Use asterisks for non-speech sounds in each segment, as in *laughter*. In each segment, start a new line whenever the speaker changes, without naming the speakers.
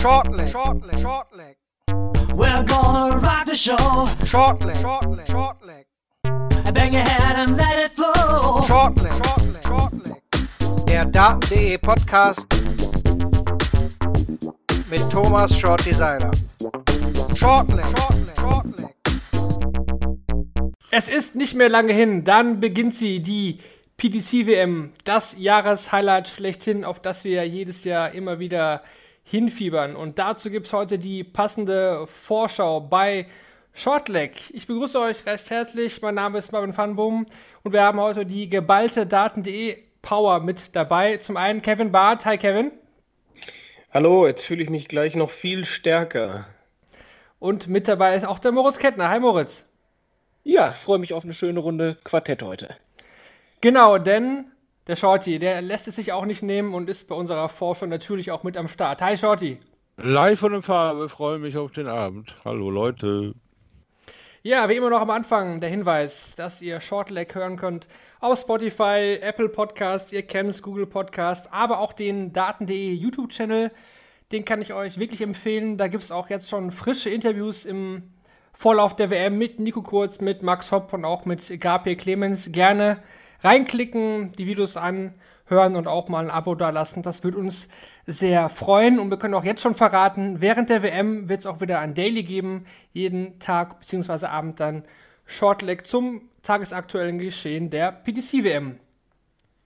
Shortleg, shortleg, shortleg.
We're gonna rock the show.
Shortleg, shortleg, shortleg.
Bang your head and let it flow.
Shortleg, shortleg, shortleg. Der Daten.de Podcast mit Thomas Shorty Seiler. Shortleg, shortleg, shortleg.
Es ist nicht mehr lange hin, dann beginnt sie, die PDC-WM, das Jahreshighlight schlechthin, auf das wir jedes Jahr immer wieder hinfiebern. Und dazu gibt es heute die passende Vorschau bei Shortleg. Ich begrüße euch recht herzlich. Mein Name ist Marvin van Boom und wir haben heute die geballte Daten.de Power mit dabei. Zum einen Kevin Barth. Hi Kevin.
Hallo, jetzt fühle ich mich gleich noch viel stärker.
Und mit dabei ist auch der Moritz Kettner. Hi Moritz.
Ja, freue mich auf eine schöne Runde Quartett heute.
Genau, denn der Shorty, der lässt es sich auch nicht nehmen und ist bei unserer Forschung natürlich auch mit am Start. Hi Shorty.
Live von der Farbe, freue mich auf den Abend. Hallo Leute.
Ja, wie immer noch am Anfang der Hinweis, dass ihr Shortleg hören könnt auf Spotify, Apple Podcast, ihr kennt es, Google Podcast, aber auch den Daten.de YouTube-Channel. Den kann ich euch wirklich empfehlen. Da gibt es auch jetzt schon frische Interviews im Vorlauf der WM mit Nico Kurz, mit Max Hopp und auch mit Gabriel Clemens. Gerne reinklicken, die Videos anhören und auch mal ein Abo dalassen. Das würde uns sehr freuen. Und wir können auch jetzt schon verraten, während der WM wird es auch wieder ein Daily geben. Jeden Tag bzw. Abend dann Shortleg zum tagesaktuellen Geschehen der PDC-WM.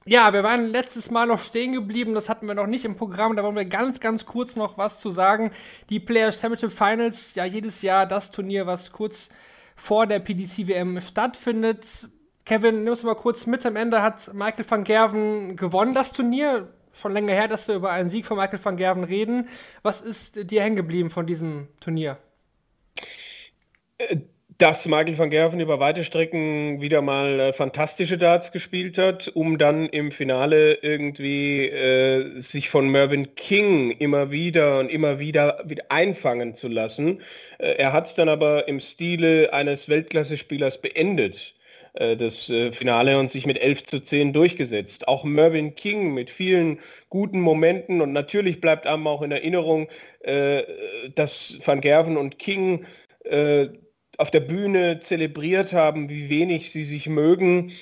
Ja, wir waren letztes Mal noch stehen geblieben, das hatten wir noch nicht im Programm, da wollen wir ganz, ganz kurz noch was zu sagen. Die Players Championship Finals, ja jedes Jahr das Turnier, was kurz vor der PDC-WM stattfindet. Kevin, nimm uns mal kurz mit. Am Ende hat Michael van Gerven gewonnen, das Turnier. Schon länger her, dass wir über einen Sieg von Michael van Gerven reden. Was ist dir hängen geblieben von diesem Turnier?
Dass Michael van Gerven über weite Strecken wieder mal äh, fantastische Darts gespielt hat, um dann im Finale irgendwie äh, sich von Mervyn King immer wieder und immer wieder, wieder einfangen zu lassen. Äh, er hat es dann aber im Stile eines Weltklasse-Spielers beendet äh, das äh, Finale und sich mit 11 zu 10 durchgesetzt. Auch Mervyn King mit vielen guten Momenten und natürlich bleibt einem auch in Erinnerung, äh, dass Van Gerven und King auf der Bühne zelebriert haben, wie wenig sie sich mögen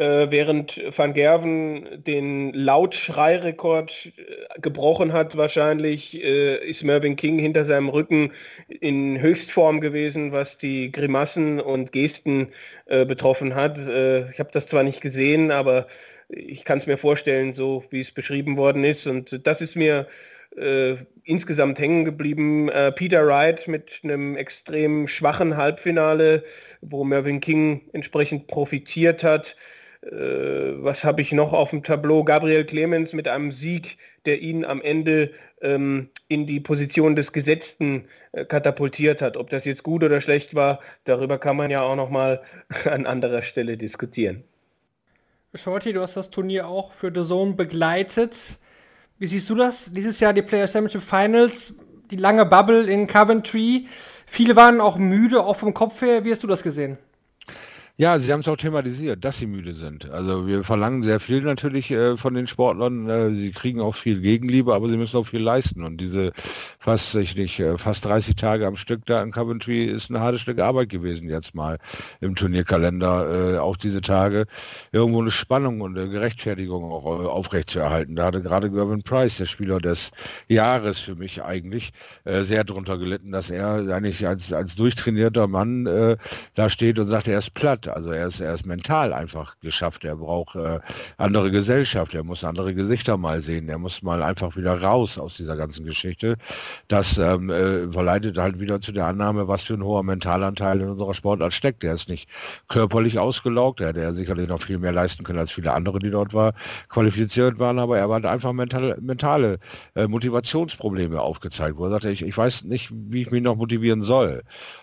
äh, während Van Gerven den Lautschreirekord äh, gebrochen hat, wahrscheinlich äh, ist Mervyn King hinter seinem Rücken in Höchstform gewesen, was die Grimassen und Gesten äh, betroffen hat. Äh, ich habe das zwar nicht gesehen, aber ich kann es mir vorstellen, so wie es beschrieben worden ist. Und das ist mir äh, insgesamt hängen geblieben. Äh, Peter Wright mit einem extrem schwachen Halbfinale, wo Mervyn King entsprechend profitiert hat. Äh, was habe ich noch auf dem Tableau? Gabriel Clemens mit einem Sieg, der ihn am Ende ähm, in die Position des Gesetzten äh, katapultiert hat. Ob das jetzt gut oder schlecht war, darüber kann man ja auch noch mal *laughs* an anderer Stelle diskutieren.
Shorty, du hast das Turnier auch für The Zone begleitet. Wie siehst du das? Dieses Jahr die Player Championship Finals, die lange Bubble in Coventry. Viele waren auch müde, auch vom Kopf her. Wie hast du das gesehen?
Ja, Sie haben es auch thematisiert, dass sie müde sind. Also wir verlangen sehr viel natürlich äh, von den Sportlern. Äh, sie kriegen auch viel Gegenliebe, aber sie müssen auch viel leisten. Und diese fast, ich nicht, äh, fast 30 Tage am Stück da in Coventry ist ein hartes Stück Arbeit gewesen jetzt mal im Turnierkalender. Äh, auch diese Tage irgendwo eine Spannung und eine Gerechtfertigung auch äh, aufrechtzuerhalten. Da hatte gerade Gervin Price, der Spieler des Jahres für mich eigentlich, äh, sehr drunter gelitten, dass er eigentlich als, als durchtrainierter Mann da steht und sagt, er ist platt. Also er ist, er ist mental einfach geschafft. Er braucht äh, andere Gesellschaft. Er muss andere Gesichter mal sehen. Er muss mal einfach wieder raus aus dieser ganzen Geschichte. Das ähm, äh, verleitet halt wieder zu der Annahme, was für ein hoher Mentalanteil in unserer Sportart steckt. Der ist nicht körperlich ausgelaugt. Er hätte sicherlich noch viel mehr leisten können als viele andere, die dort war, qualifiziert waren. Aber er hat einfach mental, mentale äh, Motivationsprobleme aufgezeigt, wo er sagte, ich, ich weiß nicht, wie ich mich noch motivieren soll.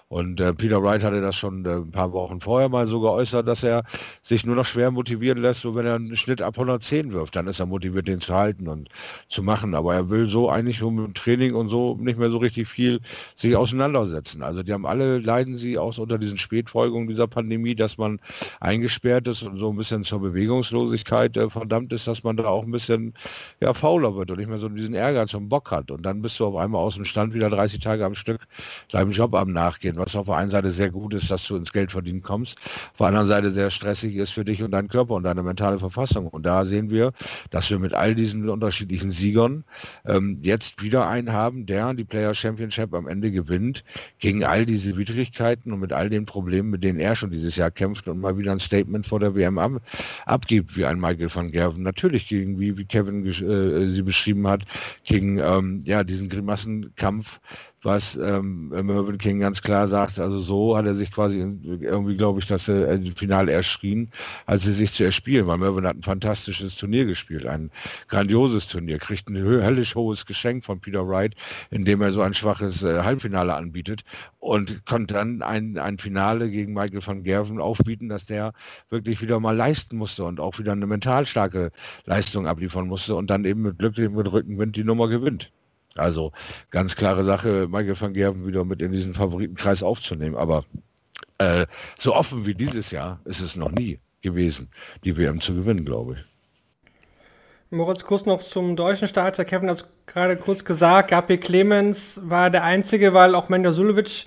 Und äh, Peter Wright hatte das schon äh, ein paar Wochen vorher mal so geäußert, dass er sich nur noch schwer motivieren lässt, und wenn er einen Schnitt ab 110 wirft, dann ist er motiviert, den zu halten und zu machen. Aber er will so eigentlich nur mit dem Training und so nicht mehr so richtig viel sich auseinandersetzen. Also die haben alle, leiden sie auch unter diesen Spätfolgungen dieser Pandemie, dass man eingesperrt ist und so ein bisschen zur Bewegungslosigkeit äh, verdammt ist, dass man da auch ein bisschen ja, fauler wird und nicht mehr so diesen Ehrgeiz und Bock hat. Und dann bist du auf einmal aus dem Stand wieder 30 Tage am Stück deinem Job am Nachgehen, was auf der einen Seite sehr gut ist, dass du ins Geld verdienen kommst, auf der anderen Seite sehr stressig ist für dich und deinen Körper und deine mentale Verfassung. Und da sehen wir, dass wir mit all diesen unterschiedlichen Siegern ähm, jetzt wieder einen haben, der die Player Championship am Ende gewinnt, gegen all diese Widrigkeiten und mit all den Problemen, mit denen er schon dieses Jahr kämpft und mal wieder ein Statement vor der WM ab, abgibt, wie ein Michael van Gerven. Natürlich gegen, wie, wie Kevin äh, sie beschrieben hat, gegen ähm, ja, diesen Grimassenkampf was ähm, Mervyn King ganz klar sagt. Also so hat er sich quasi irgendwie, glaube ich, dass er im Finale erschien, als sie sich zu erspielen, weil Mervyn hat ein fantastisches Turnier gespielt, ein grandioses Turnier, kriegt ein höllisch hohes Geschenk von Peter Wright, indem er so ein schwaches äh, Halbfinale anbietet und konnte dann ein, ein Finale gegen Michael van Gerven aufbieten, dass der wirklich wieder mal leisten musste und auch wieder eine mental starke Leistung abliefern musste und dann eben mit Glück mit Rückenwind die Nummer gewinnt. Also ganz klare Sache, Michael van Gerven wieder mit in diesen Favoritenkreis aufzunehmen. Aber äh, so offen wie dieses Jahr ist es noch nie gewesen, die WM zu gewinnen, glaube ich.
Moritz, kurz noch zum deutschen Starter. Kevin hat es gerade kurz gesagt, Gabriel Clemens war der Einzige, weil auch Mender Sulevic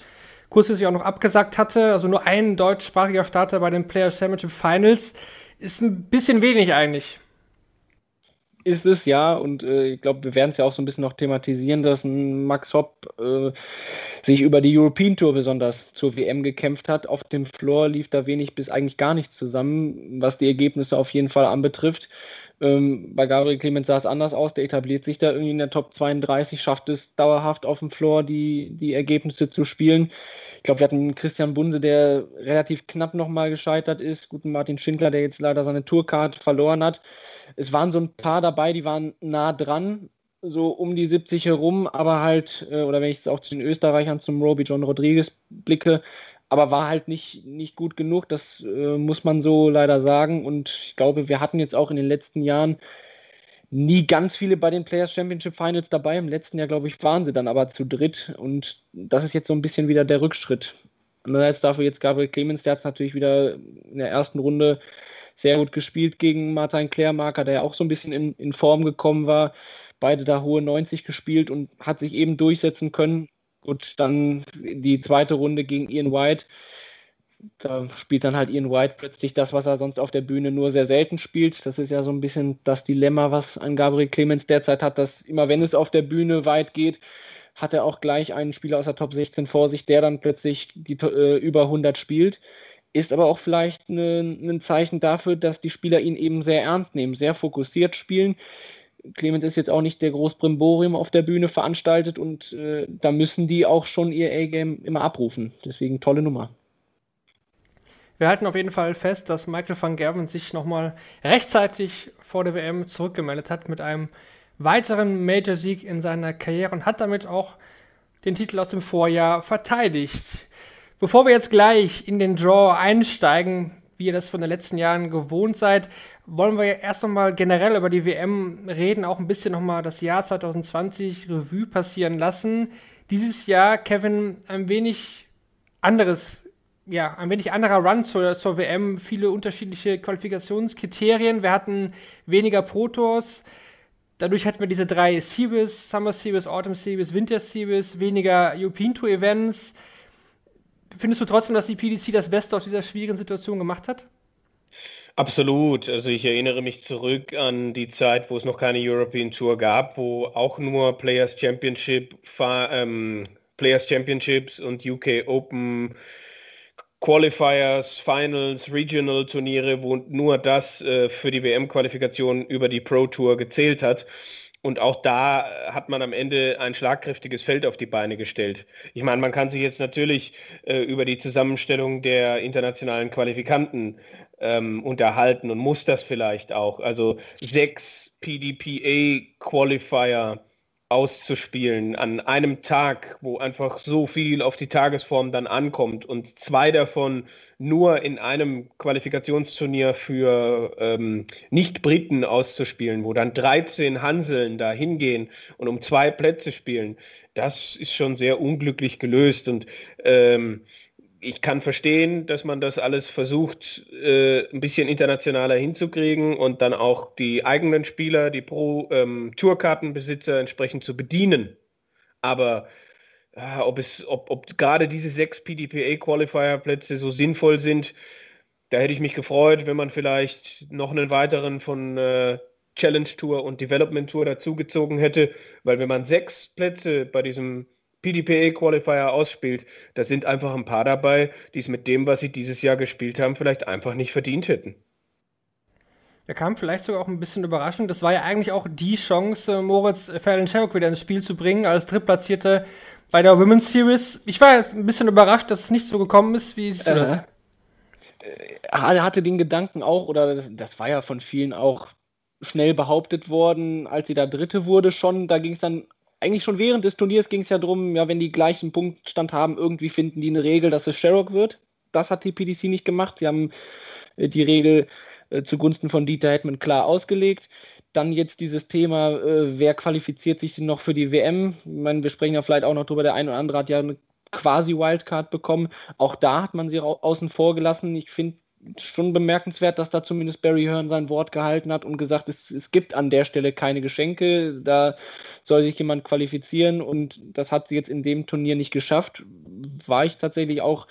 kurzfristig auch noch abgesagt hatte. Also nur ein deutschsprachiger Starter bei den Players Championship Finals. Ist ein bisschen wenig eigentlich
ist es ja und äh, ich glaube, wir werden es ja auch so ein bisschen noch thematisieren, dass ein Max Hopp äh, sich über die European Tour besonders zur WM gekämpft hat. Auf dem Floor lief da wenig bis eigentlich gar nichts zusammen, was die Ergebnisse auf jeden Fall anbetrifft. Ähm, bei Gabriel Clemens sah es anders aus, der etabliert sich da irgendwie in der Top 32, schafft es dauerhaft auf dem Floor die, die Ergebnisse zu spielen. Ich glaube, wir hatten Christian Bunse, der relativ knapp nochmal gescheitert ist, guten Martin Schindler, der jetzt leider seine Tourcard verloren hat es waren so ein paar dabei, die waren nah dran, so um die 70 herum, aber halt, äh, oder wenn ich es auch zu den Österreichern, zum Roby John Rodriguez blicke, aber war halt nicht, nicht gut genug, das äh, muss man so leider sagen. Und ich glaube, wir hatten jetzt auch in den letzten Jahren nie ganz viele bei den Players Championship Finals dabei. Im letzten Jahr, glaube ich, waren sie dann aber zu dritt. Und das ist jetzt so ein bisschen wieder der Rückschritt. Andererseits dafür jetzt Gabriel Clemens, der hat es natürlich wieder in der ersten Runde sehr gut gespielt gegen Martin Klärmarker, der ja auch so ein bisschen in, in Form gekommen war. Beide da hohe 90 gespielt und hat sich eben durchsetzen können. Gut, dann die zweite Runde gegen Ian White. Da spielt dann halt Ian White plötzlich das, was er sonst auf der Bühne nur sehr selten spielt. Das ist ja so ein bisschen das Dilemma, was an Gabriel Clemens derzeit hat, dass immer wenn es auf der Bühne weit geht, hat er auch gleich einen Spieler aus der Top 16 vor sich, der dann plötzlich die äh, über 100 spielt ist aber auch vielleicht ein Zeichen dafür, dass die Spieler ihn eben sehr ernst nehmen, sehr fokussiert spielen. Clemens ist jetzt auch nicht der Großbrimborium auf der Bühne veranstaltet und äh, da müssen die auch schon ihr A-Game immer abrufen. Deswegen tolle Nummer.
Wir halten auf jeden Fall fest, dass Michael van Gerven sich nochmal rechtzeitig vor der WM zurückgemeldet hat mit einem weiteren Major-Sieg in seiner Karriere und hat damit auch den Titel aus dem Vorjahr verteidigt. Bevor wir jetzt gleich in den Draw einsteigen, wie ihr das von den letzten Jahren gewohnt seid, wollen wir erst nochmal generell über die WM reden, auch ein bisschen nochmal das Jahr 2020 Revue passieren lassen. Dieses Jahr, Kevin, ein wenig anderes, ja, ein wenig anderer Run zur, zur WM, viele unterschiedliche Qualifikationskriterien. Wir hatten weniger Protos. Dadurch hatten wir diese drei Series, Summer Series, Autumn Series, Winter Series, weniger European Tour Events findest du trotzdem, dass die PDC das Beste aus dieser schwierigen Situation gemacht hat?
Absolut. Also ich erinnere mich zurück an die Zeit, wo es noch keine European Tour gab, wo auch nur Players Championship, ähm, Players Championships und UK Open Qualifiers, Finals, Regional Turniere, wo nur das äh, für die WM-Qualifikation über die Pro Tour gezählt hat. Und auch da hat man am Ende ein schlagkräftiges Feld auf die Beine gestellt. Ich meine, man kann sich jetzt natürlich äh, über die Zusammenstellung der internationalen Qualifikanten ähm, unterhalten und muss das vielleicht auch. Also sechs PDPA-Qualifier auszuspielen an einem Tag, wo einfach so viel auf die Tagesform dann ankommt und zwei davon nur in einem Qualifikationsturnier für ähm, Nicht-Briten auszuspielen, wo dann 13 Hanseln da hingehen und um zwei Plätze spielen, das ist schon sehr unglücklich gelöst und ähm, ich kann verstehen, dass man das alles versucht, äh, ein bisschen internationaler hinzukriegen und dann auch die eigenen Spieler, die Pro-Tourkartenbesitzer ähm, entsprechend zu bedienen. Aber äh, ob es, ob, ob gerade diese sechs PDPA-Qualifier-Plätze so sinnvoll sind, da hätte ich mich gefreut, wenn man vielleicht noch einen weiteren von äh, Challenge Tour und Development Tour dazugezogen hätte, weil wenn man sechs Plätze bei diesem PDPA Qualifier ausspielt, da sind einfach ein paar dabei, die es mit dem, was sie dieses Jahr gespielt haben, vielleicht einfach nicht verdient hätten.
Er kam vielleicht sogar auch ein bisschen überraschend. Das war ja eigentlich auch die Chance, Moritz Fallon Sherrock wieder ins Spiel zu bringen, als Drittplatzierte bei der Women's Series. Ich war ein bisschen überrascht, dass es nicht so gekommen ist. Wie siehst du äh, das?
Er hatte den Gedanken auch, oder das, das war ja von vielen auch schnell behauptet worden, als sie da Dritte wurde schon. Da ging es dann eigentlich schon während des Turniers ging es ja darum, ja, wenn die gleichen Punktstand haben, irgendwie finden die eine Regel, dass es Sherrock wird. Das hat die PDC nicht gemacht. Sie haben äh, die Regel äh, zugunsten von Dieter Hetman klar ausgelegt. Dann jetzt dieses Thema, äh, wer qualifiziert sich denn noch für die WM? Ich meine, wir sprechen ja vielleicht auch noch drüber, der eine oder andere hat ja eine quasi Wildcard bekommen. Auch da hat man sie außen vor gelassen. Ich finde, schon bemerkenswert, dass da zumindest Barry Hearn sein Wort gehalten hat und gesagt, es, es gibt an der Stelle keine Geschenke, da soll sich jemand qualifizieren und das hat sie jetzt in dem Turnier nicht geschafft. War ich tatsächlich auch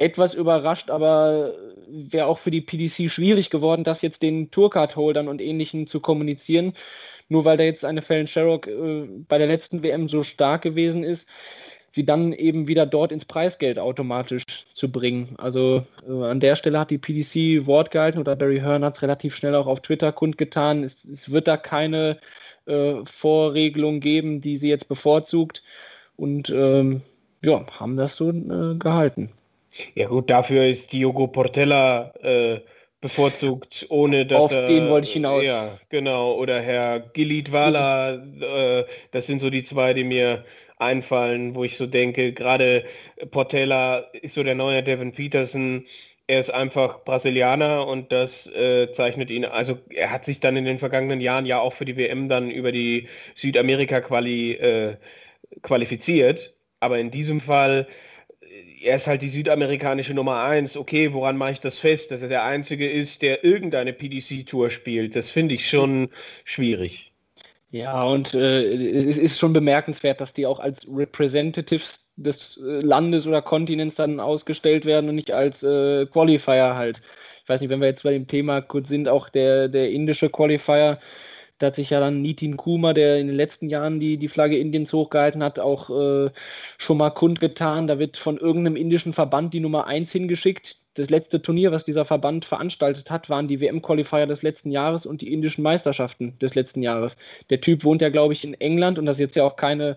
etwas überrascht, aber wäre auch für die PDC schwierig geworden, das jetzt den Tourcard-Holdern und ähnlichen zu kommunizieren. Nur weil da jetzt eine Fallon Sherrock äh, bei der letzten WM so stark gewesen ist, sie dann eben wieder dort ins Preisgeld automatisch zu bringen. Also äh, an der Stelle hat die PDC Wort gehalten oder Barry Hearn hat es relativ schnell auch auf Twitter kundgetan. Es, es wird da keine äh, Vorregelung geben, die sie jetzt bevorzugt und ähm, ja, haben das so äh, gehalten.
Ja gut, dafür ist Diogo Portella äh, bevorzugt, ohne dass
Auf er, den wollte ich hinaus.
Ja, genau. Oder Herr Gilidwala, äh, das sind so die zwei, die mir einfallen, wo ich so denke, gerade Portela ist so der neue Devin Peterson. Er ist einfach Brasilianer und das äh, zeichnet ihn, also er hat sich dann in den vergangenen Jahren ja auch für die WM dann über die Südamerika-Quali äh, qualifiziert. Aber in diesem Fall, er ist halt die südamerikanische Nummer eins. Okay, woran mache ich das fest, dass er der Einzige ist, der irgendeine PDC-Tour spielt? Das finde ich schon schwierig.
Ja, und äh, es ist schon bemerkenswert, dass die auch als Representatives des äh, Landes oder Kontinents dann ausgestellt werden und nicht als äh, Qualifier halt. Ich weiß nicht, wenn wir jetzt bei dem Thema kurz sind, auch der, der indische Qualifier, da hat sich ja dann Nitin Kuma, der in den letzten Jahren die, die Flagge Indiens hochgehalten hat, auch äh, schon mal kundgetan. Da wird von irgendeinem indischen Verband die Nummer 1 hingeschickt das letzte Turnier, was dieser Verband veranstaltet hat, waren die WM-Qualifier des letzten Jahres und die indischen Meisterschaften des letzten Jahres. Der Typ wohnt ja, glaube ich, in England und das ist jetzt ja auch keine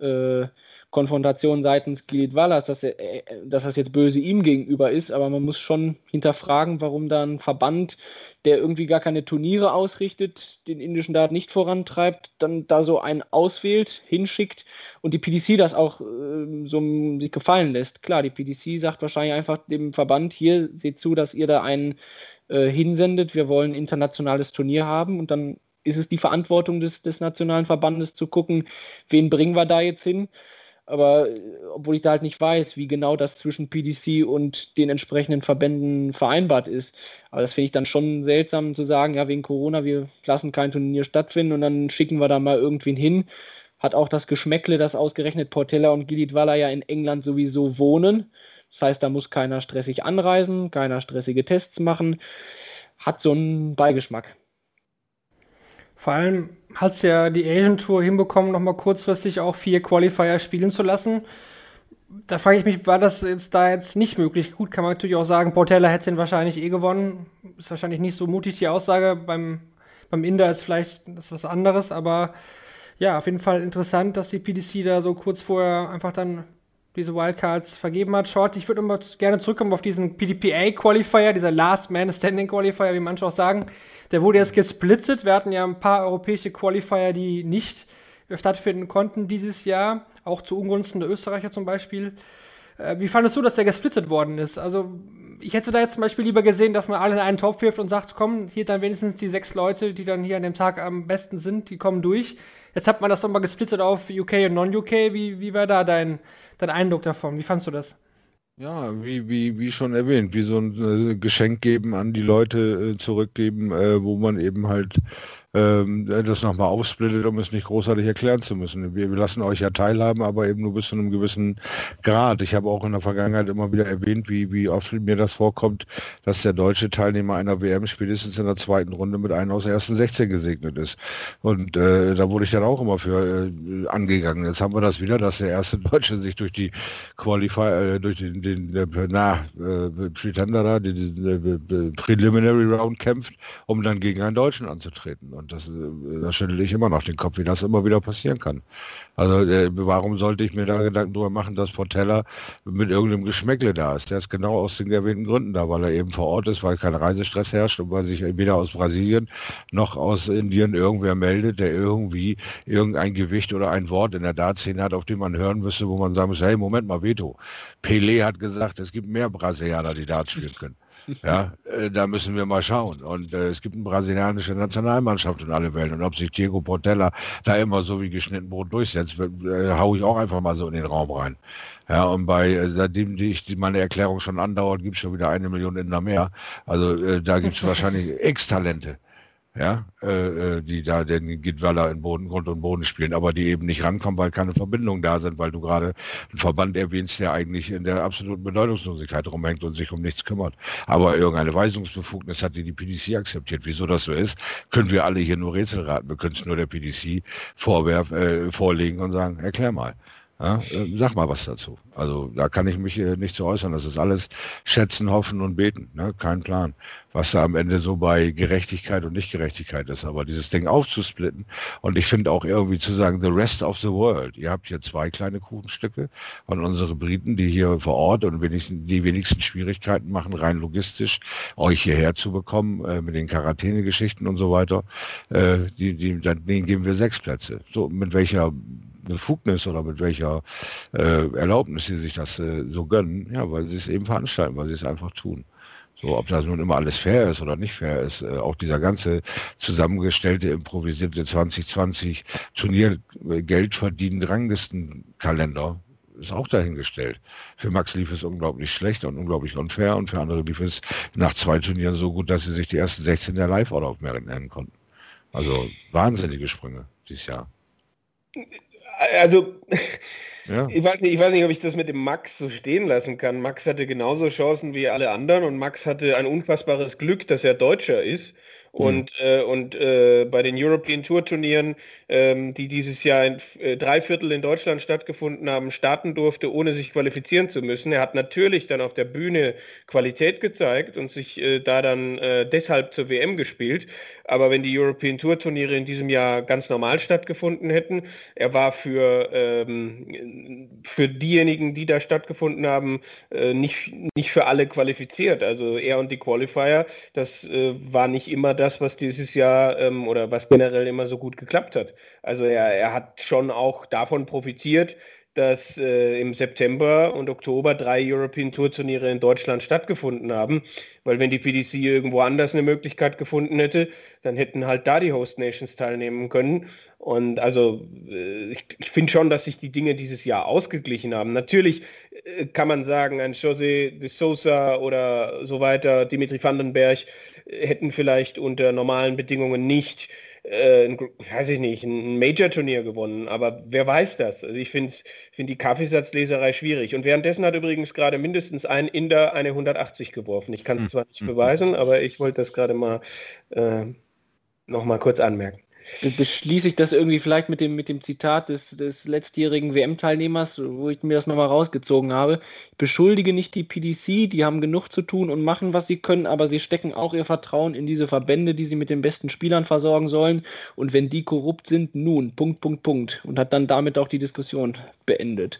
äh, Konfrontation seitens Gilit Wallas, dass, er, äh, dass das jetzt böse ihm gegenüber ist, aber man muss schon hinterfragen, warum da ein Verband, der irgendwie gar keine Turniere ausrichtet, den indischen Dart nicht vorantreibt, dann da so einen auswählt, hinschickt und die PDC das auch äh, so sich gefallen lässt. Klar, die PDC sagt wahrscheinlich einfach dem Verband, hier seht zu, dass ihr da einen äh, hinsendet, wir wollen ein internationales Turnier haben und dann ist es die Verantwortung des, des nationalen Verbandes zu gucken, wen bringen wir da jetzt hin aber äh, obwohl ich da halt nicht weiß, wie genau das zwischen PDC und den entsprechenden Verbänden vereinbart ist. Aber das finde ich dann schon seltsam zu sagen, ja, wegen Corona, wir lassen kein Turnier stattfinden und dann schicken wir da mal irgendwen hin. Hat auch das Geschmäckle, dass ausgerechnet Portella und Gilidwala ja in England sowieso wohnen. Das heißt, da muss keiner stressig anreisen, keiner stressige Tests machen. Hat so einen Beigeschmack.
Vor allem hat es ja die Asian Tour hinbekommen, nochmal kurzfristig auch vier Qualifier spielen zu lassen. Da frage ich mich, war das jetzt da jetzt nicht möglich? Gut, kann man natürlich auch sagen, Portella hätte ihn wahrscheinlich eh gewonnen. Ist wahrscheinlich nicht so mutig die Aussage. Beim, beim Inder ist vielleicht das was anderes, aber ja, auf jeden Fall interessant, dass die PDC da so kurz vorher einfach dann diese Wildcards vergeben hat. Short, ich würde immer gerne zurückkommen auf diesen PDPA-Qualifier, dieser Last Man Standing Qualifier, wie manche auch sagen. Der wurde jetzt gesplittet. Wir hatten ja ein paar europäische Qualifier, die nicht stattfinden konnten dieses Jahr, auch zu Ungunsten der Österreicher zum Beispiel. Äh, wie fandest du, dass der gesplittet worden ist? Also ich hätte da jetzt zum Beispiel lieber gesehen, dass man alle in einen Topf wirft und sagt, komm, hier dann wenigstens die sechs Leute, die dann hier an dem Tag am besten sind, die kommen durch. Jetzt hat man das nochmal gesplittet auf UK und Non-UK. Wie, wie war da dein, dein Eindruck davon? Wie fandst du das?
Ja, wie, wie, wie schon erwähnt, wie so ein äh, Geschenk geben an die Leute äh, zurückgeben, äh, wo man eben halt ähm, das nochmal aufsplittet, um es nicht großartig erklären zu müssen. Wir, wir, lassen euch ja teilhaben, aber eben nur bis zu einem gewissen Grad. Ich habe auch in der Vergangenheit immer wieder erwähnt, wie, wie oft mir das vorkommt, dass der deutsche Teilnehmer einer WM spätestens in der zweiten Runde mit einem aus der ersten 16 gesegnet ist. Und äh, da wurde ich dann auch immer für äh, angegangen. Jetzt haben wir das wieder, dass der erste *laughs* Deutsche sich durch die Qualify, äh, durch den, den äh, na, äh, Pretender da, den, den, den Preliminary Round kämpft, um dann gegen einen Deutschen anzutreten. Und das, äh, da schüttel ich immer noch den Kopf, wie das immer wieder passieren kann. Also äh, warum sollte ich mir da Gedanken darüber machen, dass Portella mit irgendeinem Geschmäckle da ist? Der ist genau aus den erwähnten Gründen da, weil er eben vor Ort ist, weil kein Reisestress herrscht und weil sich weder aus Brasilien noch aus Indien irgendwer meldet, der irgendwie irgendein Gewicht oder ein Wort in der Dartszene hat, auf dem man hören müsste, wo man sagen muss, hey, Moment mal, Veto. Pelé hat gesagt, es gibt mehr Brasilianer, die Dart spielen können. Ja, äh, da müssen wir mal schauen. Und äh, es gibt eine brasilianische Nationalmannschaft in alle Welt. Und ob sich Diego Portella da immer so wie geschnitten Brot durchsetzt, äh, haue ich auch einfach mal so in den Raum rein. Ja, und bei, äh, seitdem die ich die, meine Erklärung schon andauert, gibt es schon wieder eine Million in der mehr. Also äh, da gibt es wahrscheinlich X-Talente ja, äh, äh, die da den Gitwaller in Boden, Grund und Boden spielen, aber die eben nicht rankommen, weil keine Verbindungen da sind, weil du gerade einen Verband erwähnst, der eigentlich in der absoluten Bedeutungslosigkeit rumhängt und sich um nichts kümmert. Aber irgendeine Weisungsbefugnis hat die die PDC akzeptiert. Wieso das so ist, können wir alle hier nur Rätsel raten. Wir können es nur der PDC vorwerf, äh, vorlegen und sagen, erklär mal. Ja, äh, sag mal was dazu. Also da kann ich mich äh, nicht zu äußern. Das ist alles schätzen, hoffen und beten. Ne? Kein Plan, was da am Ende so bei Gerechtigkeit und Nichtgerechtigkeit ist. Aber dieses Ding aufzusplitten und ich finde auch irgendwie zu sagen, the rest of the world. Ihr habt hier zwei kleine Kuchenstücke und unsere Briten, die hier vor Ort und wenigstens, die wenigsten Schwierigkeiten machen, rein logistisch euch hierher zu bekommen äh, mit den Quarantäne-Geschichten und so weiter. Äh, die, die, denen geben wir sechs Plätze. So mit welcher Befugnis oder mit welcher äh, Erlaubnis sie sich das äh, so gönnen, ja, weil sie es eben veranstalten, weil sie es einfach tun. So, ob das nun immer alles fair ist oder nicht fair ist, äh, auch dieser ganze zusammengestellte, improvisierte 2020 Turniergeld verdienen Ranglistenkalender ist auch dahingestellt. Für Max lief es unglaublich schlecht und unglaublich unfair und für andere lief es nach zwei Turnieren so gut, dass sie sich die ersten 16 der Live-Order auf Merit nennen konnten. Also wahnsinnige Sprünge dieses Jahr
also ja. ich, weiß nicht, ich weiß nicht, ob ich das mit dem Max so stehen lassen kann. Max hatte genauso Chancen wie alle anderen und Max hatte ein unfassbares Glück, dass er Deutscher ist. Und, mhm. äh, und äh, bei den European Tour Turnieren, ähm, die dieses Jahr in äh, drei Viertel in Deutschland stattgefunden haben, starten durfte, ohne sich qualifizieren zu müssen. Er hat natürlich dann auf der Bühne Qualität gezeigt und sich äh, da dann äh, deshalb zur WM gespielt. Aber wenn die European Tour Turniere in diesem Jahr ganz normal stattgefunden hätten, er war für, ähm, für diejenigen, die da stattgefunden haben, äh, nicht, nicht für alle qualifiziert. Also er und die Qualifier, das äh, war nicht immer das, was dieses Jahr ähm, oder was generell immer so gut geklappt hat. Also er, er hat schon auch davon profitiert, dass äh, im September und Oktober drei European Tour Turniere in Deutschland stattgefunden haben, weil wenn die PDC irgendwo anders eine Möglichkeit gefunden hätte, dann hätten halt da die Host Nations teilnehmen können. Und also äh, ich, ich finde schon, dass sich die Dinge dieses Jahr ausgeglichen haben. Natürlich äh, kann man sagen, ein José de Sousa oder so weiter, Dimitri Vandenberg äh, hätten vielleicht unter normalen Bedingungen nicht äh, ein, weiß ich nicht, ein Major-Turnier gewonnen, aber wer weiß das? Also ich finde find die Kaffeesatzleserei schwierig. Und währenddessen hat übrigens gerade mindestens ein Inder eine 180 geworfen. Ich kann es hm. zwar nicht beweisen, aber ich wollte das gerade mal äh, noch mal kurz anmerken
beschließe ich das irgendwie vielleicht mit dem, mit dem Zitat des, des letztjährigen WM-Teilnehmers, wo ich mir das nochmal rausgezogen habe. Ich beschuldige nicht die PDC, die haben genug zu tun und machen, was sie können, aber sie stecken auch ihr Vertrauen in diese Verbände, die sie mit den besten Spielern versorgen sollen. Und wenn die korrupt sind, nun, Punkt, Punkt, Punkt. Und hat dann damit auch die Diskussion beendet.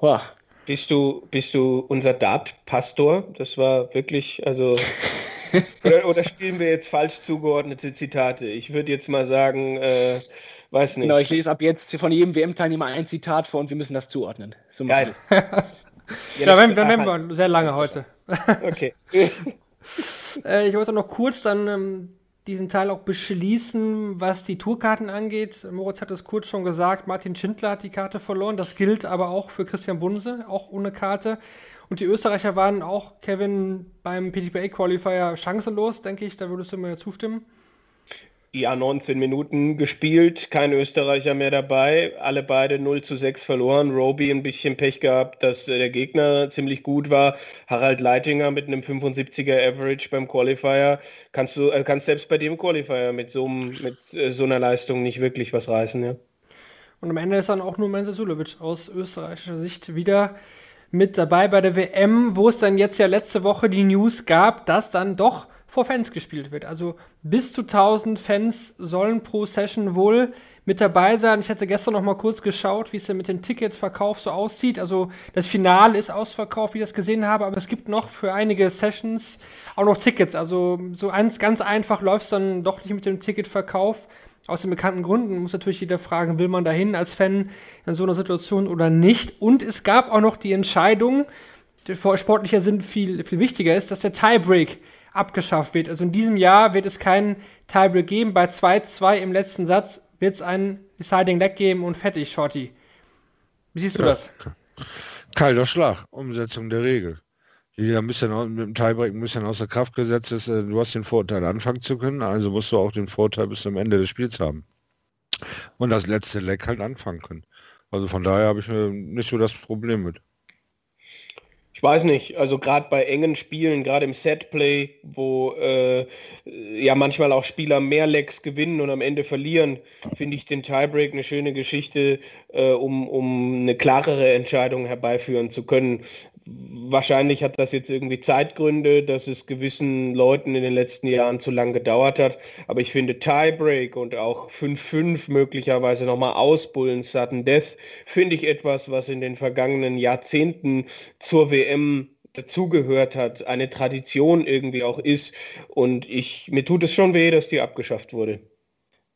Boah. Bist du, bist du unser Dart-Pastor? Das war wirklich, also *laughs* oder, oder spielen wir jetzt falsch zugeordnete Zitate? Ich würde jetzt mal sagen, äh, Weiß nicht.
Genau, ich lese ab jetzt von jedem WM-Teilnehmer ein Zitat vor und wir müssen das zuordnen. So
Geil. *laughs*
Ja, dann, dann werden wir sehr lange heute. *laughs*
Okay. *laughs*
Äh, ich wollte noch kurz dann ähm, diesen Teil auch beschließen, was die Tourkarten angeht. Moritz hat es kurz schon gesagt, Martin Schindler hat die Karte verloren. Das gilt aber auch für Christian Bunse, auch ohne Karte. Und die Österreicher waren auch, Kevin, beim PTPA-Qualifier chancenlos, denke ich. Da würdest du mir zustimmen.
Ja, 19 Minuten gespielt, kein Österreicher mehr dabei, alle beide 0 zu 6 verloren. Roby ein bisschen Pech gehabt, dass äh, der Gegner ziemlich gut war. Harald Leitinger mit einem 75er Average beim Qualifier. Kannst du, äh, kannst selbst bei dem Qualifier mit so, mit äh, so einer Leistung nicht wirklich was reißen, ja.
Und am Ende ist dann auch nur Mensa Sulovic aus österreichischer Sicht wieder mit dabei bei der WM, wo es dann jetzt ja letzte Woche die News gab, dass dann doch vor Fans gespielt wird. Also bis zu 1000 Fans sollen pro Session wohl mit dabei sein. Ich hatte gestern noch mal kurz geschaut, wie es denn mit dem Ticketverkauf so aussieht. Also das Finale ist ausverkauft, wie ich das gesehen habe, aber es gibt noch für einige Sessions auch noch Tickets. Also so eins ganz einfach läuft es dann doch nicht mit dem Ticketverkauf. Aus den bekannten Gründen muss natürlich jeder fragen, will man dahin als Fan in so einer Situation oder nicht. Und es gab auch noch die Entscheidung, die vor sportlicher Sinn viel, viel wichtiger ist, dass der Tiebreak abgeschafft wird. Also in diesem Jahr wird es keinen Tiebreak geben. Bei 2-2 im letzten Satz wird es einen Deciding Leg geben und fertig, Shorty. Wie siehst du das?
Kalter Schlag, Umsetzung der Regel. Au- mit dem Tiebreak ein bisschen außer Kraft gesetzt ist. äh, Du hast den Vorteil anfangen zu können, also musst du auch den Vorteil bis zum Ende des Spiels haben. Und das letzte Leck halt anfangen können. Also von daher habe ich äh, nicht so das Problem mit.
Ich weiß nicht, also gerade bei engen Spielen, gerade im Setplay, wo äh, ja manchmal auch Spieler mehr Lecks gewinnen und am Ende verlieren, finde ich den Tiebreak eine schöne Geschichte, äh, um, um eine klarere Entscheidung herbeiführen zu können. Wahrscheinlich hat das jetzt irgendwie Zeitgründe, dass es gewissen Leuten in den letzten Jahren zu lang gedauert hat. Aber ich finde Tiebreak und auch 5-5 möglicherweise nochmal ausbullen, Sudden Death, finde ich etwas, was in den vergangenen Jahrzehnten zur WM dazugehört hat, eine Tradition irgendwie auch ist. Und ich, mir tut es schon weh, dass die abgeschafft wurde.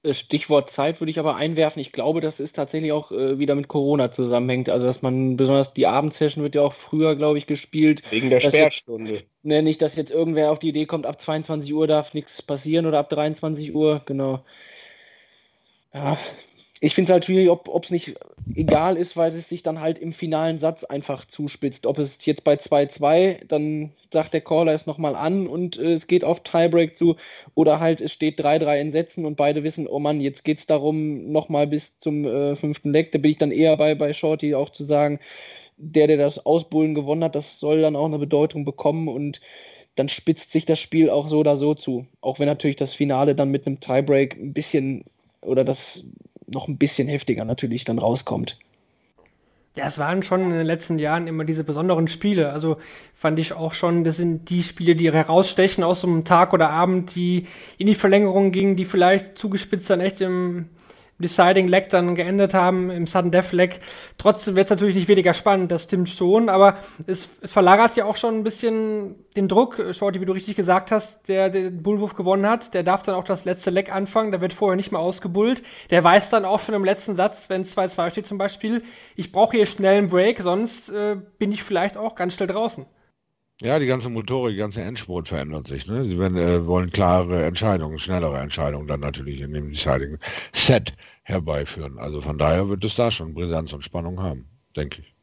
Äh, Stichwort Zeit würde ich aber einwerfen. Ich glaube, das ist tatsächlich auch äh, wieder mit Corona zusammenhängt. Also dass man besonders die Abendsession wird ja auch früher, glaube ich, gespielt.
Wegen der Sperrstunde.
Ne, nicht, dass jetzt irgendwer auf die Idee kommt, ab 22 Uhr darf nichts passieren oder ab 23 Uhr, genau. Ja, ich finde es halt schwierig, ob es nicht egal ist, weil es sich dann halt im finalen Satz einfach zuspitzt. Ob es jetzt bei 2-2, dann sagt der Caller es nochmal an und äh, es geht auf Tiebreak zu, oder halt es steht 3-3 in Sätzen und beide wissen, oh Mann, jetzt geht es darum, nochmal bis zum äh, fünften Leck. Da bin ich dann eher bei, bei Shorty auch zu sagen, der, der das Ausbullen gewonnen hat, das soll dann auch eine Bedeutung bekommen und dann spitzt sich das Spiel auch so oder so zu. Auch wenn natürlich das Finale dann mit einem Tiebreak ein bisschen oder das noch ein bisschen heftiger natürlich dann rauskommt.
Ja, es waren schon in den letzten Jahren immer diese besonderen Spiele. Also fand ich auch schon, das sind die Spiele, die herausstechen aus so einem Tag oder Abend, die in die Verlängerung gingen, die vielleicht zugespitzt dann echt im Deciding Leg dann geendet haben, im Sudden Death Leg. Trotzdem wird es natürlich nicht weniger spannend, das stimmt schon, aber es, es verlagert ja auch schon ein bisschen den Druck. Shorty, wie du richtig gesagt hast, der den Bullwurf gewonnen hat, der darf dann auch das letzte Leg anfangen, der wird vorher nicht mehr ausgebullt. Der weiß dann auch schon im letzten Satz, wenn 2-2 steht zum Beispiel, ich brauche hier schnell einen Break, sonst äh, bin ich vielleicht auch ganz schnell draußen.
Ja, die ganze Motorik, die ganze Endspurt verändert sich. Ne? Sie werden, äh, wollen klare Entscheidungen, schnellere Entscheidungen dann natürlich in dem Deciding Set herbeiführen. Also von daher wird es da schon Brisanz und Spannung haben, denke ich.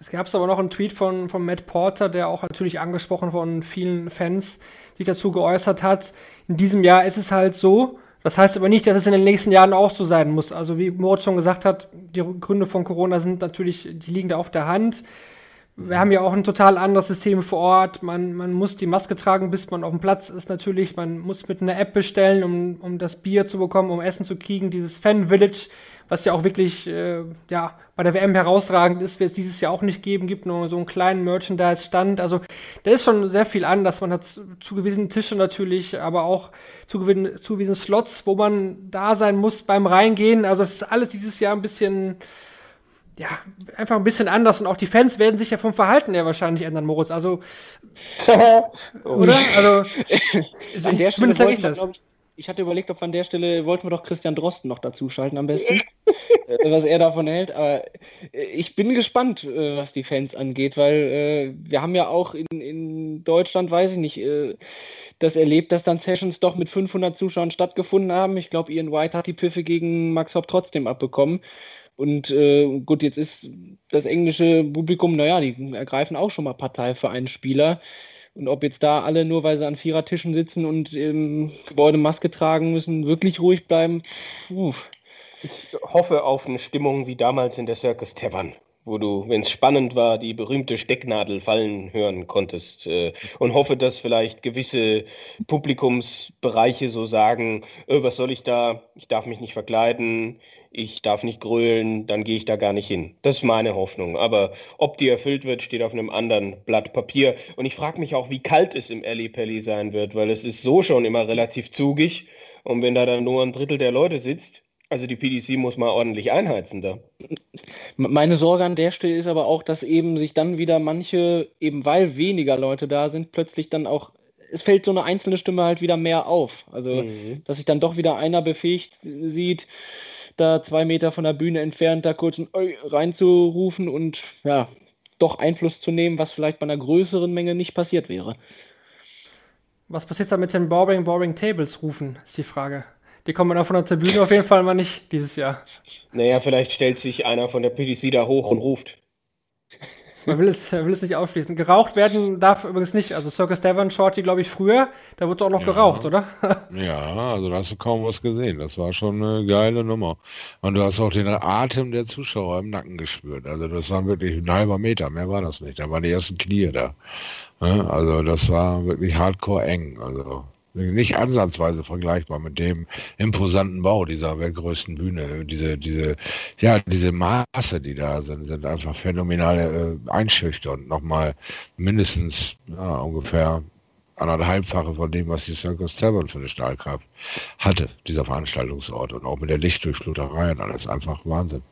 Es gab aber noch einen Tweet von, von Matt Porter, der auch natürlich angesprochen von vielen Fans sich dazu geäußert hat. In diesem Jahr ist es halt so, das heißt aber nicht, dass es in den nächsten Jahren auch so sein muss. Also wie Moritz schon gesagt hat, die Gründe von Corona sind natürlich, die liegen da auf der Hand. Wir haben ja auch ein total anderes System vor Ort. Man, man muss die Maske tragen, bis man auf dem Platz ist natürlich. Man muss mit einer App bestellen, um, um das Bier zu bekommen, um Essen zu kriegen. Dieses Fan Village, was ja auch wirklich äh, ja, bei der WM herausragend ist, wird es dieses Jahr auch nicht geben. Gibt nur so einen kleinen Merchandise-Stand. Also da ist schon sehr viel anders. Man hat zugewiesene Tische natürlich, aber auch zugewiesene, Slots, wo man da sein muss beim Reingehen. Also es ist alles dieses Jahr ein bisschen ja, einfach ein bisschen anders und auch die Fans werden sich ja vom Verhalten her wahrscheinlich ändern, Moritz. Also, *laughs* oder? Also,
An der
ich,
Stelle
sage ich das.
ich, Ich hatte überlegt, ob an der Stelle wollten wir doch Christian Drosten noch dazu schalten am besten, *laughs* äh, was er davon hält. Aber äh, ich bin gespannt, äh, was die Fans angeht, weil wir haben ja auch in, in Deutschland, weiß ich nicht, das erlebt, dass dann Sessions doch mit 500 Zuschauern stattgefunden haben. Ich glaube, Ian White hat die Pfiffe gegen Max Hopp trotzdem abbekommen. Und äh, gut, jetzt ist das englische Publikum, naja, die ergreifen auch schon mal Partei für einen Spieler. Und ob jetzt da alle nur, weil sie an Vierertischen sitzen und im Gebäude Maske tragen müssen, wirklich ruhig bleiben, puh.
Ich hoffe auf eine Stimmung wie damals in der Circus Tavern wo du, wenn es spannend war, die berühmte Stecknadel fallen hören konntest. Äh, und hoffe, dass vielleicht gewisse Publikumsbereiche so sagen, äh, was soll ich da, ich darf mich nicht verkleiden, ich darf nicht grölen, dann gehe ich da gar nicht hin. Das ist meine Hoffnung. Aber ob die erfüllt wird, steht auf einem anderen Blatt Papier. Und ich frage mich auch, wie kalt es im Alley Pelli sein wird, weil es ist so schon immer relativ zugig. Und wenn da dann nur ein Drittel der Leute sitzt, also die PDC muss mal ordentlich einheizen da.
Meine Sorge an der Stelle ist aber auch, dass eben sich dann wieder manche, eben weil weniger Leute da sind, plötzlich dann auch, es fällt so eine einzelne Stimme halt wieder mehr auf. Also, mhm. dass sich dann doch wieder einer befähigt sieht, da zwei Meter von der Bühne entfernt da kurz ein Oi reinzurufen und ja, doch Einfluss zu nehmen, was vielleicht bei einer größeren Menge nicht passiert wäre.
Was passiert da mit den Boring Boring Tables rufen, ist die Frage. Die kommen dann von der Tribüne auf jeden Fall mal nicht dieses Jahr.
Naja, vielleicht stellt sich einer von der PDC da hoch und ruft.
Man will es, will es nicht ausschließen. Geraucht werden darf übrigens nicht. Also Circus Devon Shorty, glaube ich, früher, da wurde auch noch ja. geraucht, oder? *laughs*
ja, also da hast du kaum was gesehen. Das war schon eine geile Nummer. Und du hast auch den Atem der Zuschauer im Nacken gespürt. Also das war wirklich ein halber Meter, mehr war das nicht. Da waren die ersten Knie da. Also das war wirklich hardcore eng. Also nicht ansatzweise vergleichbar mit dem imposanten Bau dieser weltgrößten Bühne. Diese, diese, ja, diese Maße, die da sind, sind einfach phänomenale äh, einschüchternd. Nochmal mindestens ja, ungefähr anderthalbfache von dem, was die Circus Tavern für eine Stahlkraft hatte, dieser Veranstaltungsort. Und auch mit der Lichtdurchfluterei und alles einfach Wahnsinn.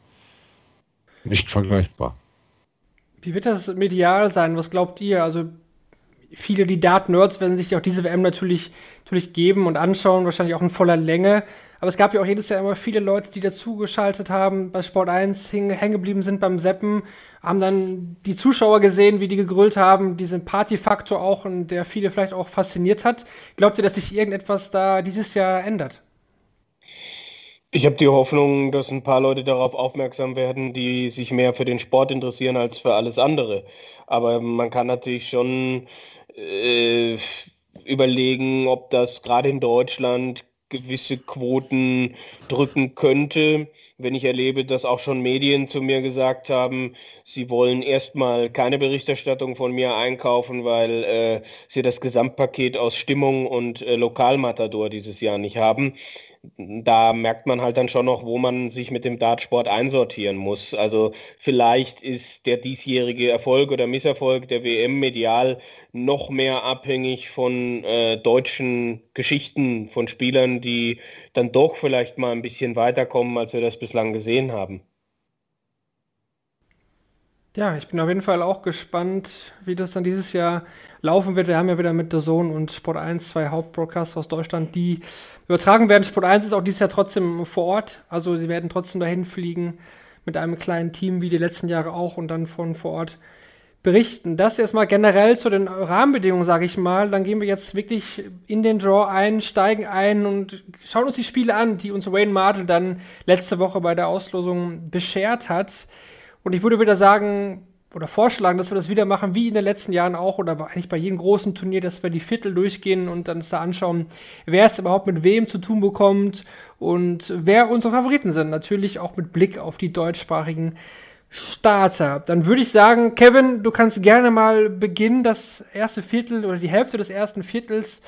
Nicht vergleichbar.
Wie wird das medial sein? Was glaubt ihr? Also viele, die Dart-Nerds werden sich auch diese WM natürlich, natürlich geben und anschauen, wahrscheinlich auch in voller Länge. Aber es gab ja auch jedes Jahr immer viele Leute, die dazugeschaltet haben, bei Sport 1 hängen geblieben sind beim Seppen, haben dann die Zuschauer gesehen, wie die gegrüllt haben, diesen Partyfaktor auch und der viele vielleicht auch fasziniert hat. Glaubt ihr, dass sich irgendetwas da dieses Jahr ändert?
Ich habe die Hoffnung, dass ein paar Leute darauf aufmerksam werden, die sich mehr für den Sport interessieren als für alles andere. Aber man kann natürlich schon äh, überlegen, ob das gerade in Deutschland gewisse Quoten drücken könnte. Wenn ich erlebe, dass auch schon Medien zu mir gesagt haben, sie wollen erstmal keine Berichterstattung von mir einkaufen, weil äh, sie das Gesamtpaket aus Stimmung und äh, Lokalmatador dieses Jahr nicht haben da merkt man halt dann schon noch, wo man sich mit dem Dartsport einsortieren muss. Also vielleicht ist der diesjährige Erfolg oder Misserfolg der WM medial noch mehr abhängig von äh, deutschen Geschichten von Spielern, die dann doch vielleicht mal ein bisschen weiterkommen, als wir das bislang gesehen haben.
Ja, ich bin auf jeden Fall auch gespannt, wie das dann dieses Jahr laufen wird. Wir haben ja wieder mit The Zone und Sport 1 zwei Hauptbroadcasts aus Deutschland, die übertragen werden. Sport 1 ist auch dieses Jahr trotzdem vor Ort. Also sie werden trotzdem dahin fliegen mit einem kleinen Team wie die letzten Jahre auch und dann von vor Ort berichten. Das erstmal generell zu den Rahmenbedingungen, sage ich mal. Dann gehen wir jetzt wirklich in den Draw ein, steigen ein und schauen uns die Spiele an, die uns Wayne Mardell dann letzte Woche bei der Auslosung beschert hat. Und ich würde wieder sagen, oder vorschlagen, dass wir das wieder machen, wie in den letzten Jahren auch, oder eigentlich bei jedem großen Turnier, dass wir die Viertel durchgehen und dann uns da anschauen, wer es überhaupt mit wem zu tun bekommt und wer unsere Favoriten sind. Natürlich auch mit Blick auf die deutschsprachigen Starter. Dann würde ich sagen, Kevin, du kannst gerne mal beginnen, das erste Viertel oder die Hälfte des ersten Viertels.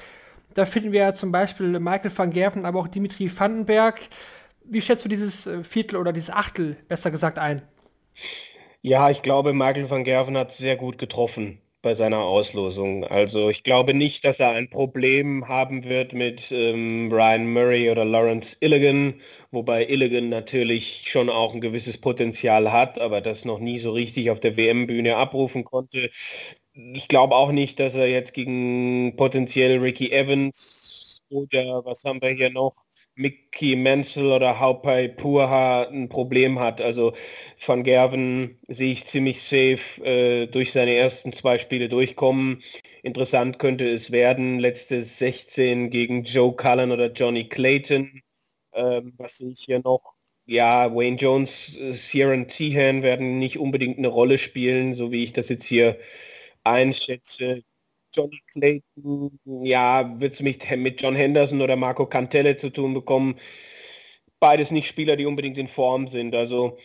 Da finden wir zum Beispiel Michael van Gerven, aber auch Dimitri Vandenberg. Wie schätzt du dieses äh, Viertel oder dieses Achtel, besser gesagt, ein?
Ja, ich glaube, Michael van Gerven hat sehr gut getroffen bei seiner Auslosung. Also ich glaube nicht, dass er ein Problem haben wird mit ähm, Ryan Murray oder Lawrence Illigan, wobei Illigan natürlich schon auch ein gewisses Potenzial hat, aber das noch nie so richtig auf der WM-Bühne abrufen konnte. Ich glaube auch nicht, dass er jetzt gegen potenziell Ricky Evans oder was haben wir hier noch? Mickey Menzel oder Haupai Purha ein Problem hat. Also Van Gerven sehe ich ziemlich safe äh, durch seine ersten zwei Spiele durchkommen. Interessant könnte es werden, letzte 16 gegen Joe Cullen oder Johnny Clayton. Ähm, was sehe ich hier noch? Ja, Wayne Jones, äh, Sieran Tehan werden nicht unbedingt eine Rolle spielen, so wie ich das jetzt hier einschätze. Johnny Clayton, ja, wird es mit, mit John Henderson oder Marco Cantelle zu tun bekommen. Beides nicht Spieler, die unbedingt in Form sind. Also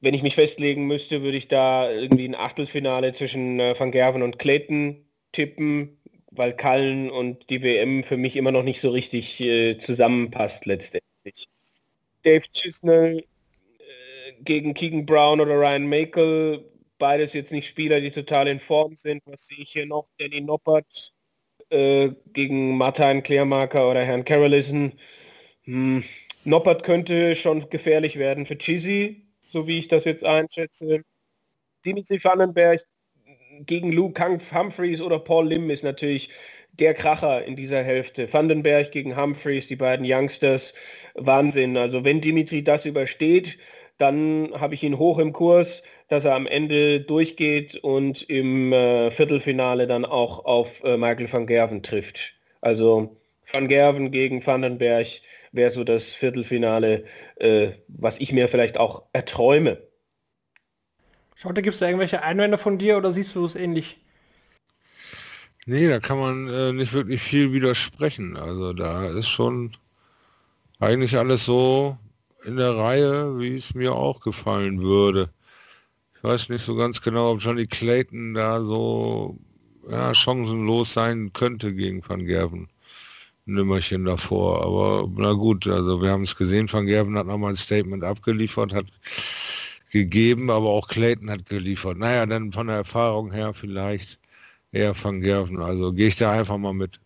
wenn ich mich festlegen müsste, würde ich da irgendwie ein Achtelfinale zwischen äh, Van Gerven und Clayton tippen, weil Kallen und die WM für mich immer noch nicht so richtig äh, zusammenpasst letztendlich. Dave Chisnell äh, gegen Keegan Brown oder Ryan Makel beides jetzt nicht Spieler, die total in Form sind. Was sehe ich hier noch? Danny Noppert äh, gegen Martin Klärmarker oder Herrn Carolison. Hm. Noppert könnte schon gefährlich werden für Chizzy, so wie ich das jetzt einschätze. Dimitri Vandenberg gegen Luke Humphreys oder Paul Lim ist natürlich der Kracher in dieser Hälfte. Vandenberg gegen Humphreys, die beiden Youngsters, Wahnsinn. Also wenn Dimitri das übersteht, dann habe ich ihn hoch im Kurs dass er am Ende durchgeht und im äh, Viertelfinale dann auch auf äh, Michael van Gerven trifft. Also van Gerven gegen Vandenberg wäre so das Viertelfinale, äh, was ich mir vielleicht auch erträume.
Schaut, da gibt es da irgendwelche Einwände von dir oder siehst du es ähnlich?
Nee, da kann man äh, nicht wirklich viel widersprechen. Also da ist schon eigentlich alles so in der Reihe, wie es mir auch gefallen würde weiß nicht so ganz genau, ob Johnny Clayton da so ja, chancenlos sein könnte gegen Van Gerven. Nimmerchen davor. Aber na gut, also wir haben es gesehen, Van Gerven hat nochmal ein Statement abgeliefert, hat gegeben, aber auch Clayton hat geliefert. Naja, dann von der Erfahrung her vielleicht eher Van Gerven. Also gehe ich da einfach mal mit.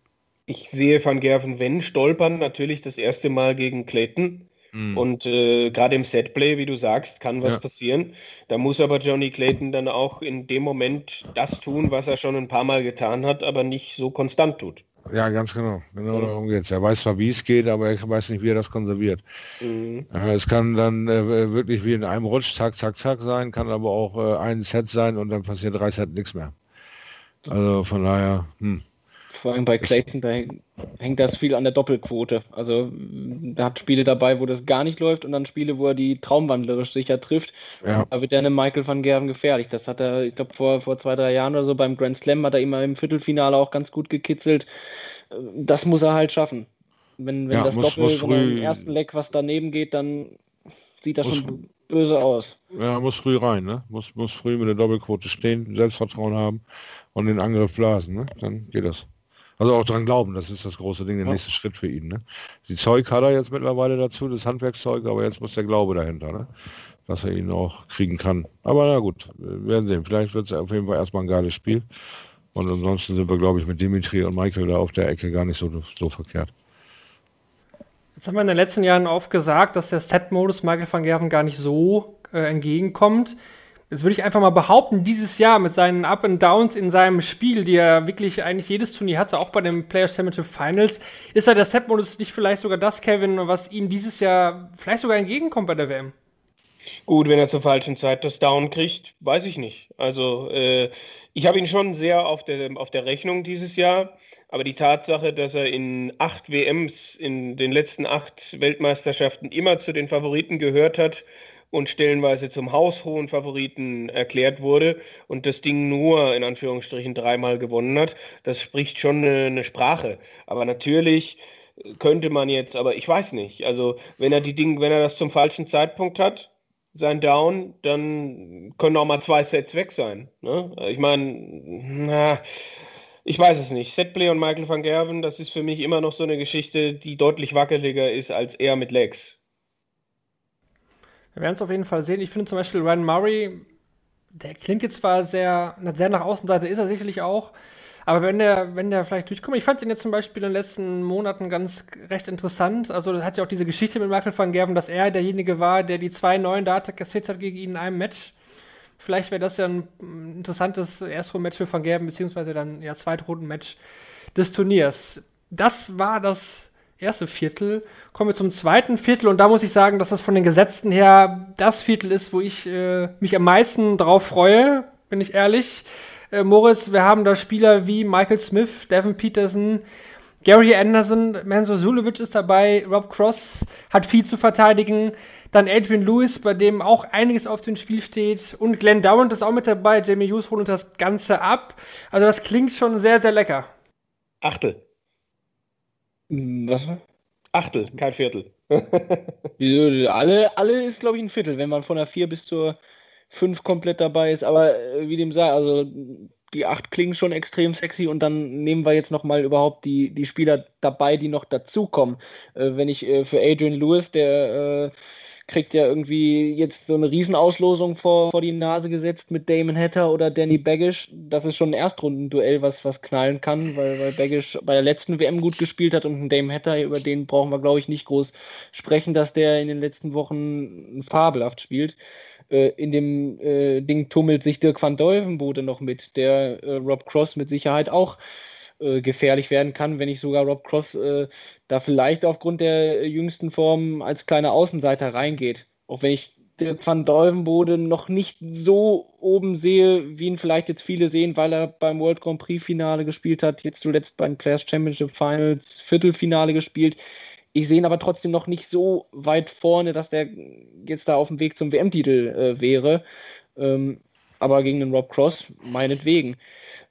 Ich sehe Van Gerven, wenn stolpern, natürlich das erste Mal gegen Clayton. Mhm. Und äh, gerade im Setplay, wie du sagst, kann was ja. passieren. Da muss aber Johnny Clayton dann auch in dem Moment das tun, was er schon ein paar Mal getan hat, aber nicht so konstant tut.
Ja, ganz genau. Genau mhm. darum geht es. Er weiß zwar, wie es geht, aber er weiß nicht, wie er das konserviert. Mhm. es kann dann äh, wirklich wie in einem Rutsch, zack, zack, zack sein, kann aber auch äh, ein Set sein und dann passiert drei Set nichts mehr. Also von daher, hm.
Vor allem bei Clayton, da hängt das viel an der Doppelquote. Also da hat Spiele dabei, wo das gar nicht läuft und dann Spiele, wo er die traumwandlerisch sicher trifft. Ja. Da wird er einem Michael van Gerven gefährlich. Das hat er, ich glaube, vor, vor zwei, drei Jahren oder so beim Grand Slam hat er immer im Viertelfinale auch ganz gut gekitzelt. Das muss er halt schaffen. Wenn, wenn ja, das muss, Doppel muss im ersten Leck was daneben geht, dann sieht das muss, schon böse aus.
Ja, muss früh rein, ne? Muss, muss früh mit der Doppelquote stehen, Selbstvertrauen haben und den Angriff blasen, ne? Dann geht das. Also auch dran glauben, das ist das große Ding, der ja. nächste Schritt für ihn. Ne? Die Zeug hat er jetzt mittlerweile dazu, das Handwerkszeug, aber jetzt muss der Glaube dahinter, ne? dass er ihn auch kriegen kann. Aber na gut, wir werden sehen. Vielleicht wird es auf jeden Fall erstmal ein geiles Spiel. Und ansonsten sind wir, glaube ich, mit Dimitri und Michael da auf der Ecke gar nicht so, so verkehrt.
Jetzt haben wir in den letzten Jahren oft gesagt, dass der Set-Modus Michael van Gerven gar nicht so äh, entgegenkommt. Jetzt würde ich einfach mal behaupten, dieses Jahr mit seinen Up and Downs in seinem Spiel, die er wirklich eigentlich jedes Turnier hatte, auch bei den Players Championship Finals, ist er der Set-Modus nicht vielleicht sogar das, Kevin, was ihm dieses Jahr vielleicht sogar entgegenkommt bei der WM?
Gut, wenn er zur falschen Zeit das Down kriegt, weiß ich nicht. Also äh, ich habe ihn schon sehr auf der, auf der Rechnung dieses Jahr, aber die Tatsache, dass er in acht WMs, in den letzten acht Weltmeisterschaften immer zu den Favoriten gehört hat, und stellenweise zum haushohen Favoriten erklärt wurde und das Ding nur in Anführungsstrichen dreimal gewonnen hat, das spricht schon eine, eine Sprache. Aber natürlich könnte man jetzt, aber ich weiß nicht, also wenn er die Dinge, wenn er das zum falschen Zeitpunkt hat, sein Down, dann können auch mal zwei Sets weg sein. Ne? Ich meine, ich weiß es nicht. Setplay und Michael van Gerven, das ist für mich immer noch so eine Geschichte, die deutlich wackeliger ist als er mit Legs.
Wir werden es auf jeden Fall sehen. Ich finde zum Beispiel Ryan Murray, der klingt jetzt zwar sehr, sehr nach Außenseite, ist er sicherlich auch. Aber wenn der, wenn der vielleicht durchkommt, ich fand ihn jetzt zum Beispiel in den letzten Monaten ganz recht interessant. Also hat ja auch diese Geschichte mit Michael van Gerven, dass er derjenige war, der die zwei neuen Data kassiert hat gegen ihn in einem Match. Vielleicht wäre das ja ein interessantes Erstrunden-Match für Van Gerven, beziehungsweise dann ja Zweitrunden-Match des Turniers. Das war das erste Viertel. Kommen wir zum zweiten Viertel und da muss ich sagen, dass das von den Gesetzten her das Viertel ist, wo ich äh, mich am meisten drauf freue, bin ich ehrlich. Äh, Moritz, wir haben da Spieler wie Michael Smith, Devin Peterson, Gary Anderson, Manso Sulevic ist dabei, Rob Cross hat viel zu verteidigen, dann Adrian Lewis, bei dem auch einiges auf dem Spiel steht und Glenn Durant ist auch mit dabei, Jamie Hughes holt das Ganze ab. Also das klingt schon sehr, sehr lecker.
Achtel.
Was?
Achtel, kein Viertel. *laughs*
Wieso? alle, alle ist glaube ich ein Viertel, wenn man von der 4 bis zur 5 komplett dabei ist. Aber äh, wie dem sei, also die 8 klingen schon extrem sexy und dann nehmen wir jetzt nochmal überhaupt die, die Spieler dabei, die noch dazukommen. Äh, wenn ich äh, für Adrian Lewis, der äh, kriegt ja irgendwie jetzt so eine Riesenauslosung vor, vor die Nase gesetzt mit Damon Hatter oder Danny Baggish. Das ist schon ein Erstrundenduell, was, was knallen kann, weil, weil Baggish bei der letzten WM gut gespielt hat und ein Damon Hatter, über den brauchen wir, glaube ich, nicht groß sprechen, dass der in den letzten Wochen fabelhaft spielt. Äh, in dem äh, Ding tummelt sich Dirk van Dolvenbode noch mit, der äh, Rob Cross mit Sicherheit auch äh, gefährlich werden kann, wenn nicht sogar Rob Cross äh, da vielleicht aufgrund der jüngsten Form als kleiner Außenseiter reingeht. Auch wenn ich Dirk van Dolvenbode noch nicht so oben sehe, wie ihn vielleicht jetzt viele sehen, weil er beim World Grand Prix Finale gespielt hat, jetzt zuletzt beim Players Championship Finals Viertelfinale gespielt. Ich sehe ihn aber trotzdem noch nicht so weit vorne, dass der jetzt da auf dem Weg zum WM-Titel äh, wäre. Ähm, aber gegen den Rob Cross, meinetwegen.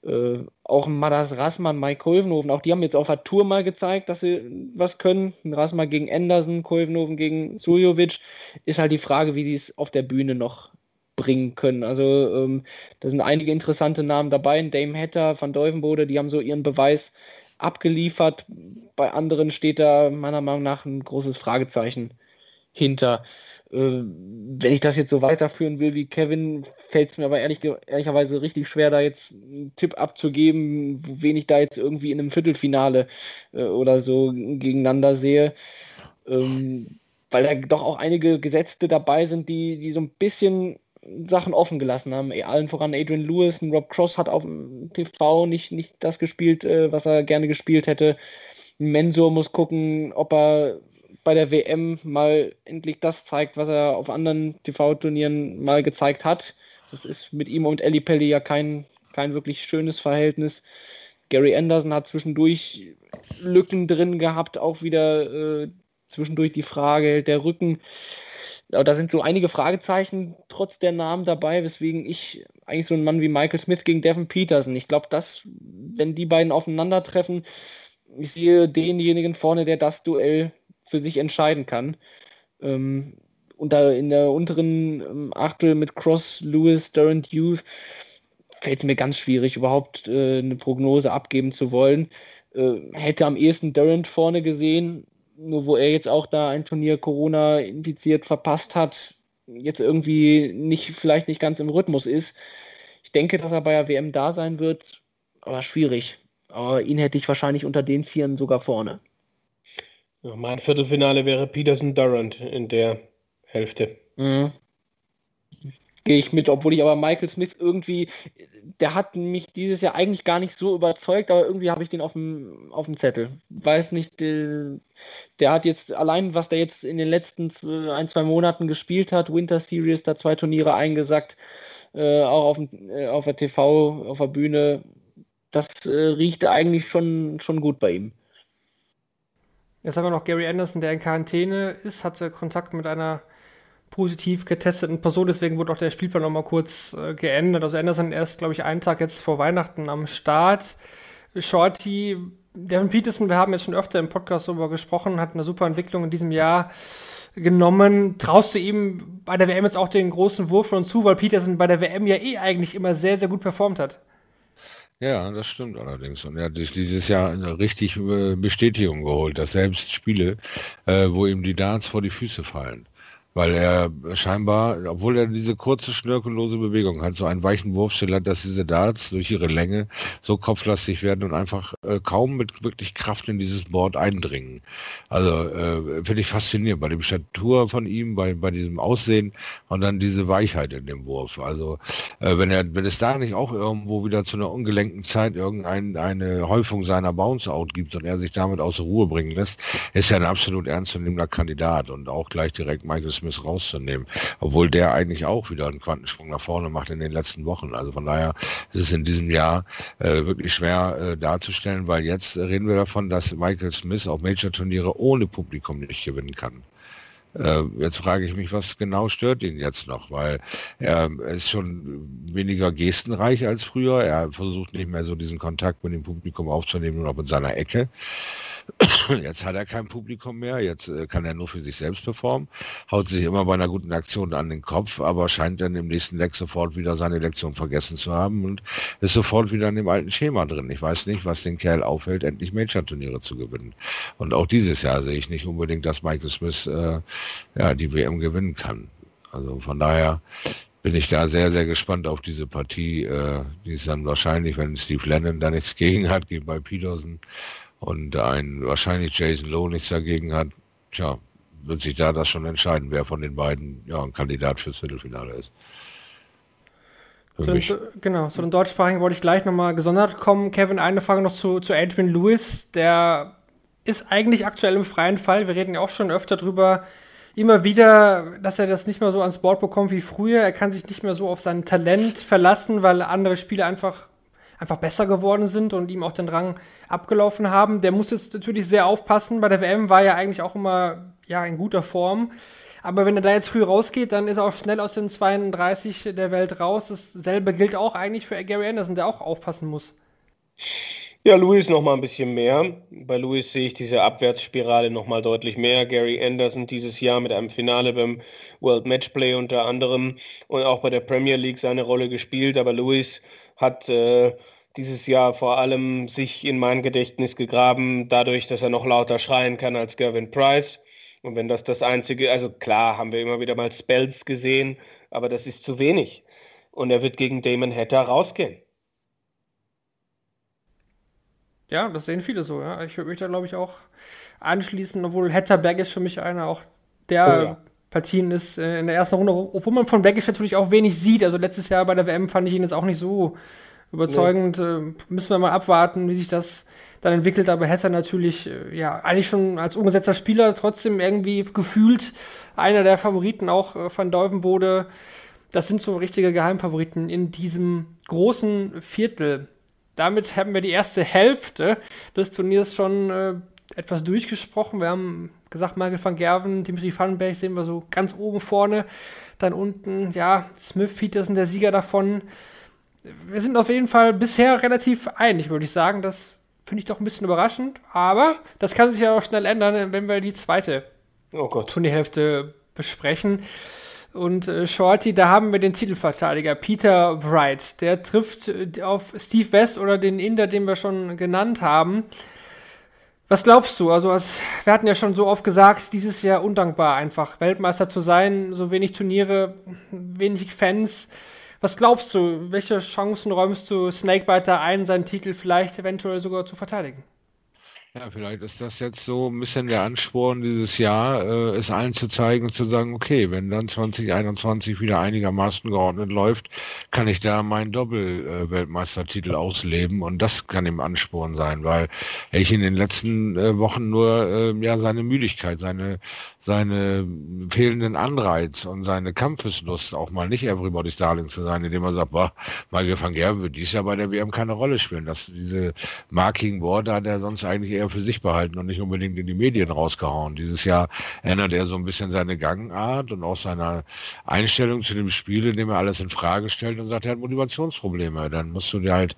Äh, auch Madas Rassmann, Mike Kolvenhoven, auch die haben jetzt auf der Tour mal gezeigt, dass sie was können. Rassmann gegen Anderson, Kolvenhoven gegen Suljovic. Ist halt die Frage, wie die es auf der Bühne noch bringen können. Also ähm, da sind einige interessante Namen dabei. Dame Hatter, Van Deuvenbode, die haben so ihren Beweis abgeliefert. Bei anderen steht da meiner Meinung nach ein großes Fragezeichen hinter. Äh, wenn ich das jetzt so weiterführen will wie Kevin, fällt es mir aber ehrlich, ehrlicherweise richtig schwer, da jetzt einen Tipp abzugeben, wen ich da jetzt irgendwie in einem Viertelfinale äh, oder so gegeneinander sehe. Ähm, weil da doch auch einige Gesetzte dabei sind, die, die so ein bisschen Sachen offen gelassen haben. Eh, allen voran Adrian Lewis und Rob Cross hat auf dem TV nicht, nicht das gespielt, äh, was er gerne gespielt hätte. Mensur muss gucken, ob er bei der WM mal endlich das zeigt, was er auf anderen TV-Turnieren mal gezeigt hat. Das ist mit ihm und Ellie Pelli ja kein, kein wirklich schönes Verhältnis. Gary Anderson hat zwischendurch Lücken drin gehabt, auch wieder äh, zwischendurch die Frage, der Rücken aber da sind so einige Fragezeichen trotz der Namen dabei, weswegen ich eigentlich so einen Mann wie Michael Smith gegen Devin Peterson, ich glaube, dass, wenn die beiden aufeinandertreffen, ich sehe denjenigen vorne, der das Duell für sich entscheiden kann. Ähm, und da in der unteren ähm, Achtel mit Cross, Lewis, Durant, Youth fällt es mir ganz schwierig, überhaupt äh, eine Prognose abgeben zu wollen. Äh, hätte am ehesten Durant vorne gesehen, nur wo er jetzt auch da ein Turnier Corona infiziert verpasst hat, jetzt irgendwie nicht, vielleicht nicht ganz im Rhythmus ist. Ich denke, dass er bei der WM da sein wird, aber schwierig. Aber ihn hätte ich wahrscheinlich unter den Vieren sogar vorne.
Ja, mein Viertelfinale wäre Peterson Durant in der Hälfte.
Mhm gehe ich mit, obwohl ich aber Michael Smith irgendwie, der hat mich dieses Jahr eigentlich gar nicht so überzeugt, aber irgendwie habe ich den auf dem, auf dem Zettel. Weiß nicht, der, der, hat jetzt allein, was der jetzt in den letzten ein, zwei Monaten gespielt hat, Winter Series, da zwei Turniere eingesackt, äh, auch auf, äh, auf der TV, auf der Bühne, das äh, riecht eigentlich schon, schon gut bei ihm.
Jetzt haben wir noch Gary Anderson, der in Quarantäne ist, hatte Kontakt mit einer positiv getesteten Person, deswegen wurde auch der Spielplan nochmal kurz äh, geändert. Also Anderson erst, glaube ich, einen Tag jetzt vor Weihnachten am Start. Shorty, Devin Peterson, wir haben jetzt schon öfter im Podcast darüber gesprochen, hat eine super Entwicklung in diesem Jahr genommen. Traust du ihm bei der WM jetzt auch den großen Wurf schon zu, weil Peterson bei der WM ja eh eigentlich immer sehr, sehr gut performt hat?
Ja, das stimmt allerdings. Und er hat sich dieses Jahr eine richtig äh, Bestätigung geholt, dass selbst Spiele, äh, wo ihm die Darts vor die Füße fallen, weil er scheinbar, obwohl er diese kurze, schnörkellose Bewegung hat, so einen weichen Wurfstil hat, dass diese Darts durch ihre Länge so kopflastig werden und einfach äh, kaum mit wirklich Kraft in dieses Board eindringen. Also äh, finde ich faszinierend bei dem Statur von ihm, bei, bei diesem Aussehen und dann diese Weichheit in dem Wurf. Also äh, wenn er, wenn es da nicht auch irgendwo wieder zu einer ungelenkten Zeit irgendeine Häufung seiner Bounce-Out gibt und er sich damit aus Ruhe bringen lässt, ist er ein absolut ernstzunehmender Kandidat und auch gleich direkt Michael Smith rauszunehmen, obwohl der eigentlich auch wieder einen Quantensprung nach vorne macht in den letzten Wochen. Also von daher ist es in diesem Jahr äh, wirklich schwer äh, darzustellen, weil jetzt reden wir davon, dass Michael Smith auch Major-Turniere ohne Publikum nicht gewinnen kann. Äh, jetzt frage ich mich, was genau stört ihn jetzt noch, weil er ist schon weniger gestenreich als früher. Er versucht nicht mehr so diesen Kontakt mit dem Publikum aufzunehmen, nur noch mit seiner Ecke. Jetzt hat er kein Publikum mehr, jetzt äh, kann er nur für sich selbst performen, haut sich immer bei einer guten Aktion an den Kopf, aber scheint dann im nächsten Leck sofort wieder seine Lektion vergessen zu haben und ist sofort wieder in dem alten Schema drin. Ich weiß nicht, was den Kerl aufhält, endlich Major-Turniere zu gewinnen. Und auch dieses Jahr sehe ich nicht unbedingt, dass Michael Smith äh, ja, die WM gewinnen kann. Also von daher bin ich da sehr, sehr gespannt auf diese Partie. Äh, die ist dann wahrscheinlich, wenn Steve Lennon da nichts gegen hat, gegen bei Peterson, und ein wahrscheinlich Jason Lowe nichts dagegen hat, tja, wird sich da das schon entscheiden, wer von den beiden ja, ein Kandidat fürs Viertelfinale ist.
Zu den, genau, zu den deutschsprachigen wollte ich gleich nochmal gesondert kommen. Kevin, eine Frage noch zu, zu Adrian Lewis. Der ist eigentlich aktuell im freien Fall. Wir reden ja auch schon öfter drüber, immer wieder, dass er das nicht mehr so ans Board bekommt wie früher. Er kann sich nicht mehr so auf sein Talent verlassen, weil andere Spieler einfach einfach besser geworden sind und ihm auch den Rang abgelaufen haben. Der muss jetzt natürlich sehr aufpassen. Bei der WM war er eigentlich auch immer ja, in guter Form. Aber wenn er da jetzt früh rausgeht, dann ist er auch schnell aus den 32 der Welt raus. Dasselbe gilt auch eigentlich für Gary Anderson, der auch aufpassen muss.
Ja, Louis noch mal ein bisschen mehr. Bei Louis sehe ich diese Abwärtsspirale noch mal deutlich mehr. Gary Anderson dieses Jahr mit einem Finale beim World Matchplay unter anderem und auch bei der Premier League seine Rolle gespielt. Aber Louis hat äh, dieses Jahr vor allem sich in mein Gedächtnis gegraben, dadurch, dass er noch lauter schreien kann als Gervin Price. Und wenn das das einzige, also klar, haben wir immer wieder mal Spells gesehen, aber das ist zu wenig. Und er wird gegen Damon Hatter rausgehen.
Ja, das sehen viele so, ja. Ich würde mich da, glaube ich, auch anschließen, obwohl Hatter Baggage für mich einer auch der oh, ja. Partien ist äh, in der ersten Runde, obwohl man von Baggage natürlich auch wenig sieht. Also letztes Jahr bei der WM fand ich ihn jetzt auch nicht so überzeugend. Nee. Äh, müssen wir mal abwarten, wie sich das dann entwickelt. Aber hätte er natürlich, äh, ja, eigentlich schon als umgesetzter Spieler trotzdem irgendwie gefühlt einer der Favoriten auch äh, van Deuven wurde. Das sind so richtige Geheimfavoriten in diesem großen Viertel. Damit haben wir die erste Hälfte des Turniers schon äh, etwas durchgesprochen. Wir haben gesagt, Michael van Gerven, Dimitri Vandenberg sehen wir so ganz oben vorne. Dann unten, ja, Smith, Peterson, der Sieger davon wir sind auf jeden Fall bisher relativ einig, würde ich sagen. Das finde ich doch ein bisschen überraschend. Aber das kann sich ja auch schnell ändern, wenn wir die zweite oh Turnierhälfte besprechen. Und äh, Shorty, da haben wir den Titelverteidiger Peter Wright. Der trifft äh, auf Steve West oder den Inder, den wir schon genannt haben. Was glaubst du? Also, als, wir hatten ja schon so oft gesagt, dieses Jahr undankbar einfach, Weltmeister zu sein, so wenig Turniere, wenig Fans. Was glaubst du, welche Chancen räumst du Snakebiter ein, seinen Titel vielleicht eventuell sogar zu verteidigen?
Ja, vielleicht ist das jetzt so ein bisschen der Ansporn dieses Jahr, äh, es allen zu zeigen und zu sagen, okay, wenn dann 2021 wieder einigermaßen geordnet läuft, kann ich da meinen Doppel-Weltmeistertitel äh, ausleben und das kann ihm Ansporn sein, weil ich in den letzten äh, Wochen nur äh, ja seine Müdigkeit, seine seine fehlenden Anreiz und seine Kampfeslust, auch mal nicht Everybody's Darling zu sein, indem man sagt, boah, Michael van Gerben wird dies Jahr bei der WM keine Rolle spielen. Dass diese Marking Worte hat er sonst eigentlich eher für sich behalten und nicht unbedingt in die Medien rausgehauen. Dieses Jahr ändert er so ein bisschen seine Gangart und auch seine Einstellung zu dem Spiel, indem er alles in Frage stellt und sagt, er hat Motivationsprobleme. Dann musst du dir halt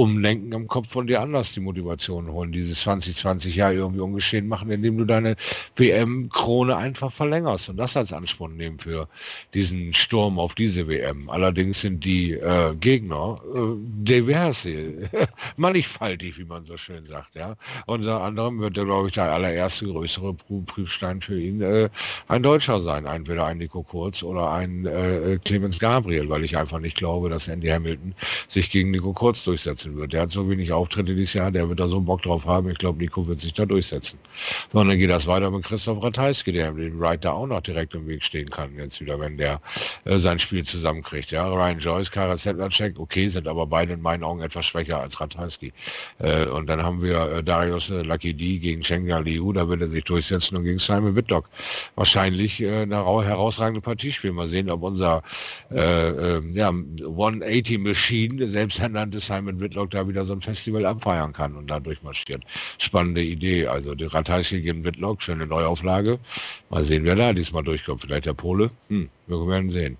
umlenken im Kopf von dir anders die Motivation holen, dieses 2020 Jahr irgendwie ungeschehen machen, indem du deine WM-Krone einfach verlängerst und das als Ansporn nehmen für diesen Sturm auf diese WM. Allerdings sind die äh, Gegner äh, diverse, *laughs* mannigfaltig, wie man so schön sagt, ja. Und unter anderem wird glaube ich, der allererste größere Prüfstein für ihn äh, ein Deutscher sein. Entweder ein Nico Kurz oder ein äh, Clemens Gabriel, weil ich einfach nicht glaube, dass Andy Hamilton sich gegen Nico Kurz durchsetzen wird. Der hat so wenig Auftritte dieses Jahr, der wird da so Bock drauf haben. Ich glaube, Nico wird sich da durchsetzen. So, und dann geht das weiter mit Christoph Ratajski, der den Wright auch noch direkt im Weg stehen kann, jetzt wieder, wenn der äh, sein Spiel zusammenkriegt. Ja, Ryan Joyce, Kara Sedlacek, okay, sind aber beide in meinen Augen etwas schwächer als Ratajski. Äh, und dann haben wir äh, Darius äh, Lucky D gegen Chenga Liu, da wird er sich durchsetzen und gegen Simon Whitlock wahrscheinlich äh, eine herausragende Partie spielen. Mal sehen, ob unser äh, äh, ja, 180 Machine, selbsternannte Simon Whitlock, da wieder so ein Festival abfeiern kann und da durchmarschiert. Spannende Idee. Also die Ratajski gegen Whitlock, schöne Neuauflage. Mal sehen, wer da diesmal durchkommt. Vielleicht der Pole. Hm, wir werden sehen.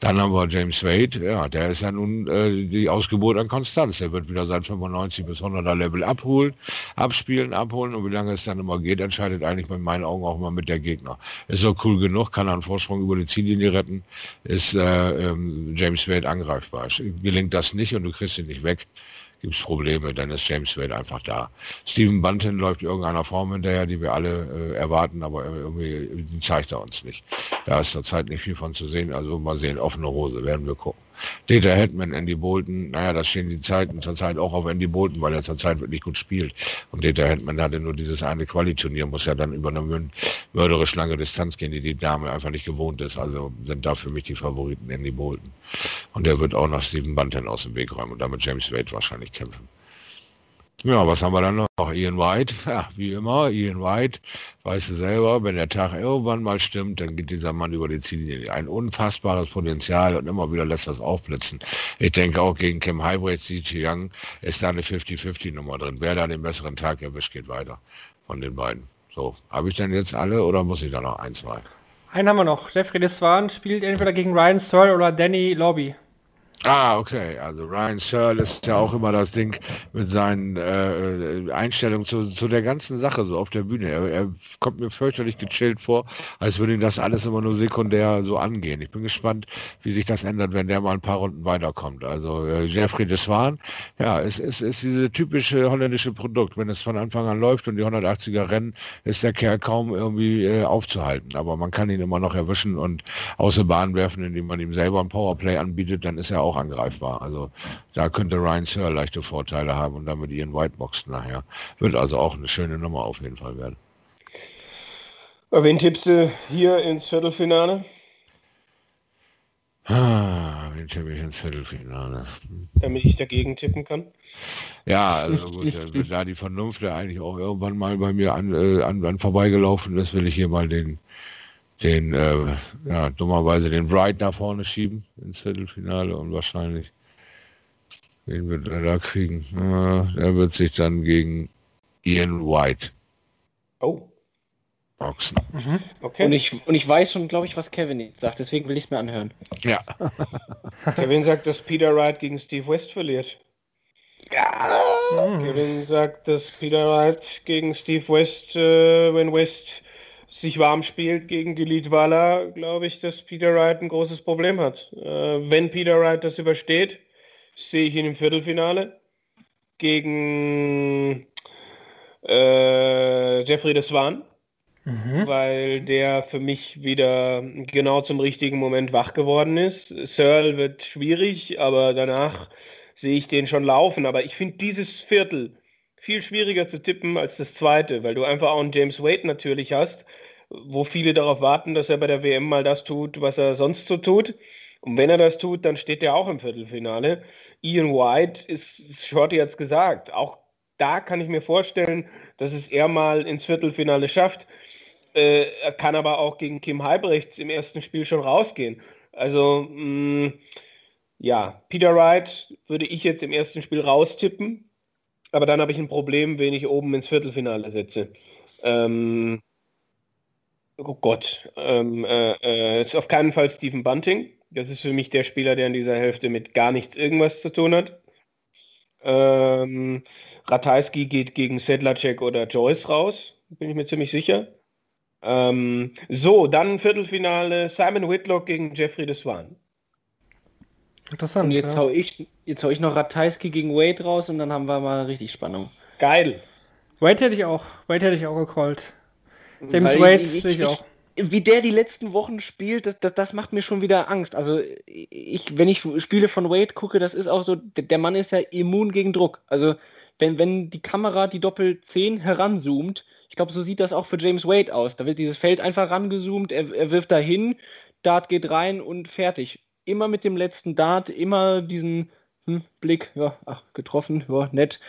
Dann haben wir James Wade. Ja, der ist ja nun äh, die Ausgeburt an Konstanz. Der wird wieder seit 95 bis 100er Level abholen, abspielen, abholen. Und wie lange es dann immer geht, entscheidet eigentlich in meinen Augen auch immer mit der Gegner. Ist so cool genug, kann einen Vorsprung über die Ziellinie retten, ist äh, ähm, James Wade angreifbar. Gelingt das nicht und du kriegst ihn nicht weg, gibt es Probleme, dann ist James Wade einfach da. Steven Bunton läuft irgendeiner Form hinterher, die wir alle äh, erwarten, aber irgendwie zeigt er uns nicht. Da ist zurzeit nicht viel von zu sehen, also mal sehen, offene Hose, werden wir gucken. Data Hetman, Andy Bolton, naja, da stehen die Zeiten zurzeit auch auf Andy Bolton, weil er zurzeit wirklich gut spielt. Und Data Hetman hatte nur dieses eine Quali-Turnier, muss ja dann über eine mörderisch lange Distanz gehen, die die Dame einfach nicht gewohnt ist. Also sind da für mich die Favoriten Andy Bolton. Und der wird auch noch Steven Bunton aus dem Weg räumen und damit James Wade wahrscheinlich kämpfen. Ja, was haben wir dann noch? Ian White, ja, wie immer, Ian White, weißt du selber, wenn der Tag irgendwann mal stimmt, dann geht dieser Mann über die Ziellinie. Ein unfassbares Potenzial und immer wieder lässt das aufblitzen. Ich denke auch gegen Kim Highbrecht, CG Young, ist da eine 50-50-Nummer drin. Wer da den besseren Tag erwischt, geht weiter von den beiden. So, habe ich denn jetzt alle oder muss ich da noch ein, zwei?
Einen haben wir noch. Jeffrey Deswan spielt entweder gegen Ryan Searle oder Danny Lobby.
Ah, okay. Also Ryan Searle ist ja auch immer das Ding mit seinen äh, Einstellungen zu, zu der ganzen Sache so auf der Bühne. Er, er, kommt mir fürchterlich gechillt vor, als würde ihn das alles immer nur sekundär so angehen. Ich bin gespannt, wie sich das ändert, wenn der mal ein paar Runden weiterkommt. Also äh, Jeffrey Deswan, ja, es ist, ist diese typische holländische Produkt. Wenn es von Anfang an läuft und die 180er rennen, ist der Kerl kaum irgendwie äh, aufzuhalten. Aber man kann ihn immer noch erwischen und außer Bahn werfen, indem man ihm selber ein Powerplay anbietet, dann ist er auch auch angreifbar. Also da könnte Ryan Searle leichte Vorteile haben und damit ihren Whiteboxen nachher. Wird also auch eine schöne Nummer auf jeden Fall werden.
Wen tippst du hier ins Viertelfinale?
Ah, wen tippe ich ins Viertelfinale?
Damit ich dagegen tippen kann.
Ja, also gut, da die Vernunft ja eigentlich auch irgendwann mal bei mir an, äh, an, an vorbeigelaufen ist, will ich hier mal den den, äh, ja, dummerweise den Wright da vorne schieben ins Viertelfinale und wahrscheinlich, wen wird er da kriegen? Äh, er wird sich dann gegen Ian White.
Oh.
Boxen.
Mhm. Okay. Und ich, und ich weiß schon, glaube ich, was Kevin jetzt sagt, deswegen will ich es mir anhören.
Ja. *laughs*
Kevin sagt, dass Peter Wright gegen Steve West verliert. Ja. Kevin sagt, dass Peter Wright gegen Steve West, äh, wenn West sich warm spielt gegen Gilit Walla, glaube ich, dass Peter Wright ein großes Problem hat. Äh, wenn Peter Wright das übersteht, sehe ich ihn im Viertelfinale gegen äh, Jeffrey de Swan, mhm. weil der für mich wieder genau zum richtigen Moment wach geworden ist. Searle wird schwierig, aber danach sehe ich den schon laufen. Aber ich finde dieses Viertel viel schwieriger zu tippen als das zweite, weil du einfach auch einen James Wade natürlich hast, wo viele darauf warten, dass er bei der WM mal das tut, was er sonst so tut. Und wenn er das tut, dann steht er auch im Viertelfinale. Ian White ist, Shorty jetzt gesagt, auch da kann ich mir vorstellen, dass es er mal ins Viertelfinale schafft. Äh, er kann aber auch gegen Kim Halbrechts im ersten Spiel schon rausgehen. Also mh, mm, ja, Peter Wright würde ich jetzt im ersten Spiel raustippen, aber dann habe ich ein Problem, wen ich oben ins Viertelfinale setze. Ähm, Oh Gott, ähm, äh, äh, ist auf keinen Fall Stephen Bunting. Das ist für mich der Spieler, der in dieser Hälfte mit gar nichts irgendwas zu tun hat. Ähm, Ratajski geht gegen Sedlacek oder Joyce raus, bin ich mir ziemlich sicher. Ähm, so, dann Viertelfinale Simon Whitlock gegen Jeffrey de Swan.
Interessant. Und jetzt, ja. hau ich, jetzt hau ich noch Ratajski gegen Wade raus und dann haben wir mal richtig Spannung.
Geil.
Wade hätte ich auch. Wade hätte ich auch gecallt. James Wade sehe ich auch.
Wie der die letzten Wochen spielt, das, das, das macht mir schon wieder Angst. Also ich, wenn ich Spiele von Wade gucke, das ist auch so, der der Mann ist ja immun gegen Druck. Also wenn, wenn die Kamera die Doppel 10 heranzoomt, ich glaube, so sieht das auch für James Wade aus. Da wird dieses Feld einfach rangezoomt, er, er wirft dahin, Dart geht rein und fertig. Immer mit dem letzten Dart, immer diesen hm, Blick, ja, ach, getroffen, ja, nett.